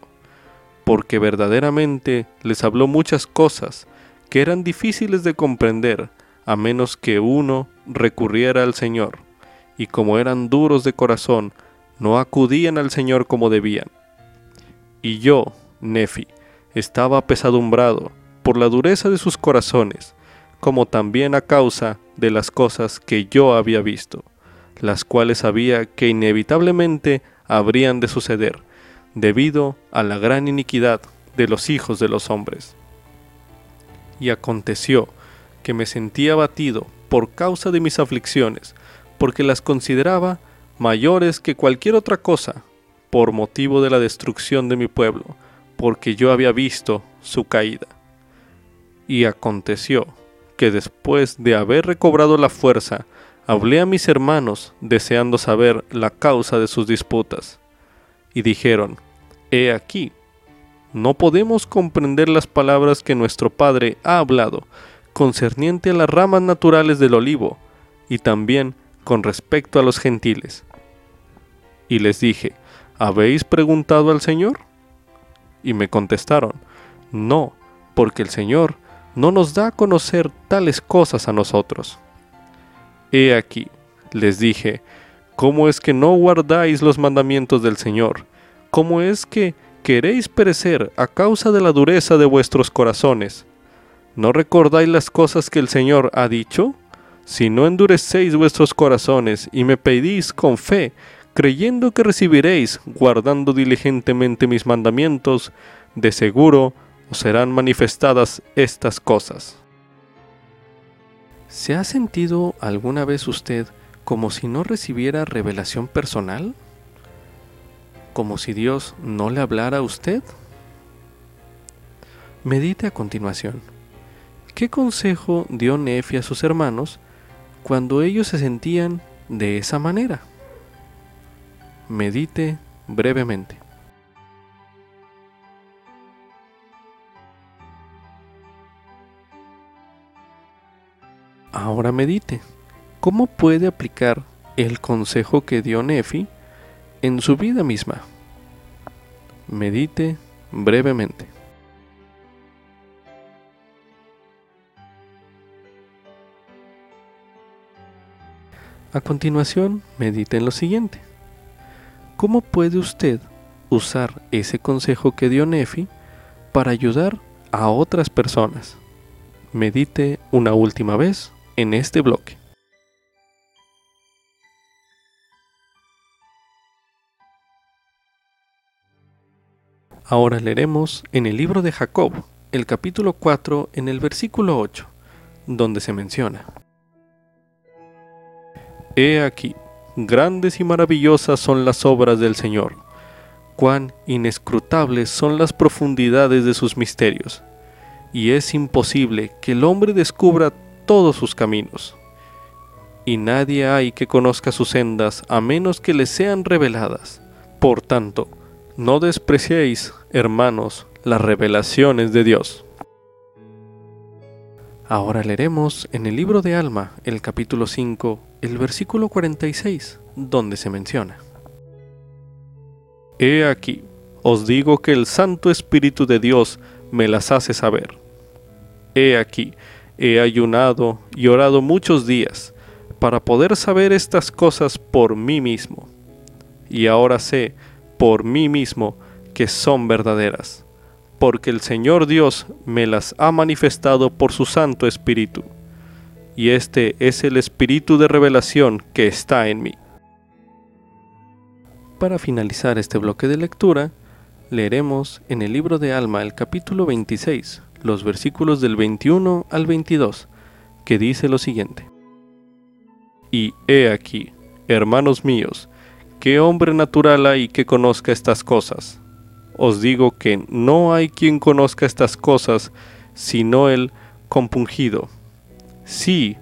porque verdaderamente les habló muchas cosas que eran difíciles de comprender a menos que uno recurriera al Señor y como eran duros de corazón, no acudían al Señor como debían. Y yo, Nefi, estaba apesadumbrado por la dureza de sus corazones, como también a causa de las cosas que yo había visto, las cuales sabía que inevitablemente habrían de suceder, debido a la gran iniquidad de los hijos de los hombres. Y aconteció que me sentía abatido por causa de mis aflicciones, porque las consideraba mayores que cualquier otra cosa, por motivo de la destrucción de mi pueblo, porque yo había visto su caída. Y aconteció que después de haber recobrado la fuerza, hablé a mis hermanos deseando saber la causa de sus disputas. Y dijeron, He aquí, no podemos comprender las palabras que nuestro Padre ha hablado concerniente a las ramas naturales del olivo, y también con respecto a los gentiles. Y les dije, ¿habéis preguntado al Señor? Y me contestaron, no, porque el Señor no nos da a conocer tales cosas a nosotros. He aquí, les dije, ¿cómo es que no guardáis los mandamientos del Señor? ¿Cómo es que queréis perecer a causa de la dureza de vuestros corazones? ¿No recordáis las cosas que el Señor ha dicho? Si no endurecéis vuestros corazones y me pedís con fe, creyendo que recibiréis, guardando diligentemente mis mandamientos, de seguro os serán manifestadas estas cosas. ¿Se ha sentido alguna vez usted como si no recibiera revelación personal? ¿Como si Dios no le hablara a usted? Medite a continuación. ¿Qué consejo dio Nefi a sus hermanos cuando ellos se sentían de esa manera. Medite brevemente. Ahora medite. ¿Cómo puede aplicar el consejo que dio Nefi en su vida misma? Medite brevemente. A continuación, medite en lo siguiente. ¿Cómo puede usted usar ese consejo que dio Nefi para ayudar a otras personas? Medite una última vez en este bloque. Ahora leeremos en el libro de Jacob, el capítulo 4, en el versículo 8, donde se menciona. He aquí, grandes y maravillosas son las obras del Señor, cuán inescrutables son las profundidades de sus misterios, y es imposible que el hombre descubra todos sus caminos. Y nadie hay que conozca sus sendas a menos que le sean reveladas. Por tanto, no despreciéis, hermanos, las revelaciones de Dios. Ahora leeremos en el libro de Alma, el capítulo 5, el versículo 46, donde se menciona. He aquí, os digo que el Santo Espíritu de Dios me las hace saber. He aquí, he ayunado y orado muchos días para poder saber estas cosas por mí mismo. Y ahora sé por mí mismo que son verdaderas, porque el Señor Dios me las ha manifestado por su Santo Espíritu. Y este es el Espíritu de revelación que está en mí. Para finalizar este bloque de lectura, leeremos en el libro de Alma el capítulo 26, los versículos del 21 al 22, que dice lo siguiente. Y he aquí, hermanos míos, qué hombre natural hay que conozca estas cosas. Os digo que no hay quien conozca estas cosas sino el compungido. Sí,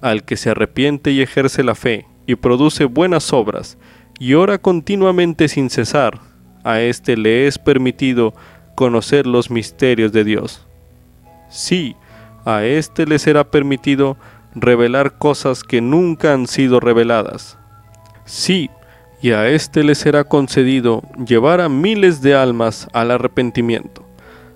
al que se arrepiente y ejerce la fe y produce buenas obras, y ora continuamente sin cesar, a éste le es permitido conocer los misterios de Dios. Sí, a éste le será permitido revelar cosas que nunca han sido reveladas. Sí, y a éste le será concedido llevar a miles de almas al arrepentimiento,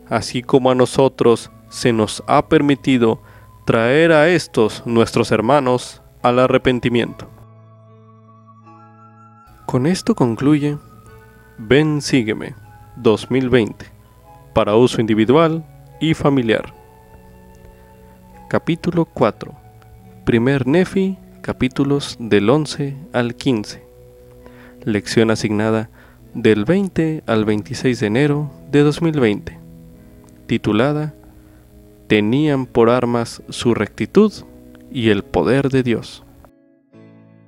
así como a nosotros se nos ha permitido traer a estos nuestros hermanos al arrepentimiento. Con esto concluye Ven Sígueme 2020 para uso individual y familiar. Capítulo 4. Primer Nefi, capítulos del 11 al 15. Lección asignada del 20 al 26 de enero de 2020. Titulada Tenían por armas su rectitud y el poder de Dios.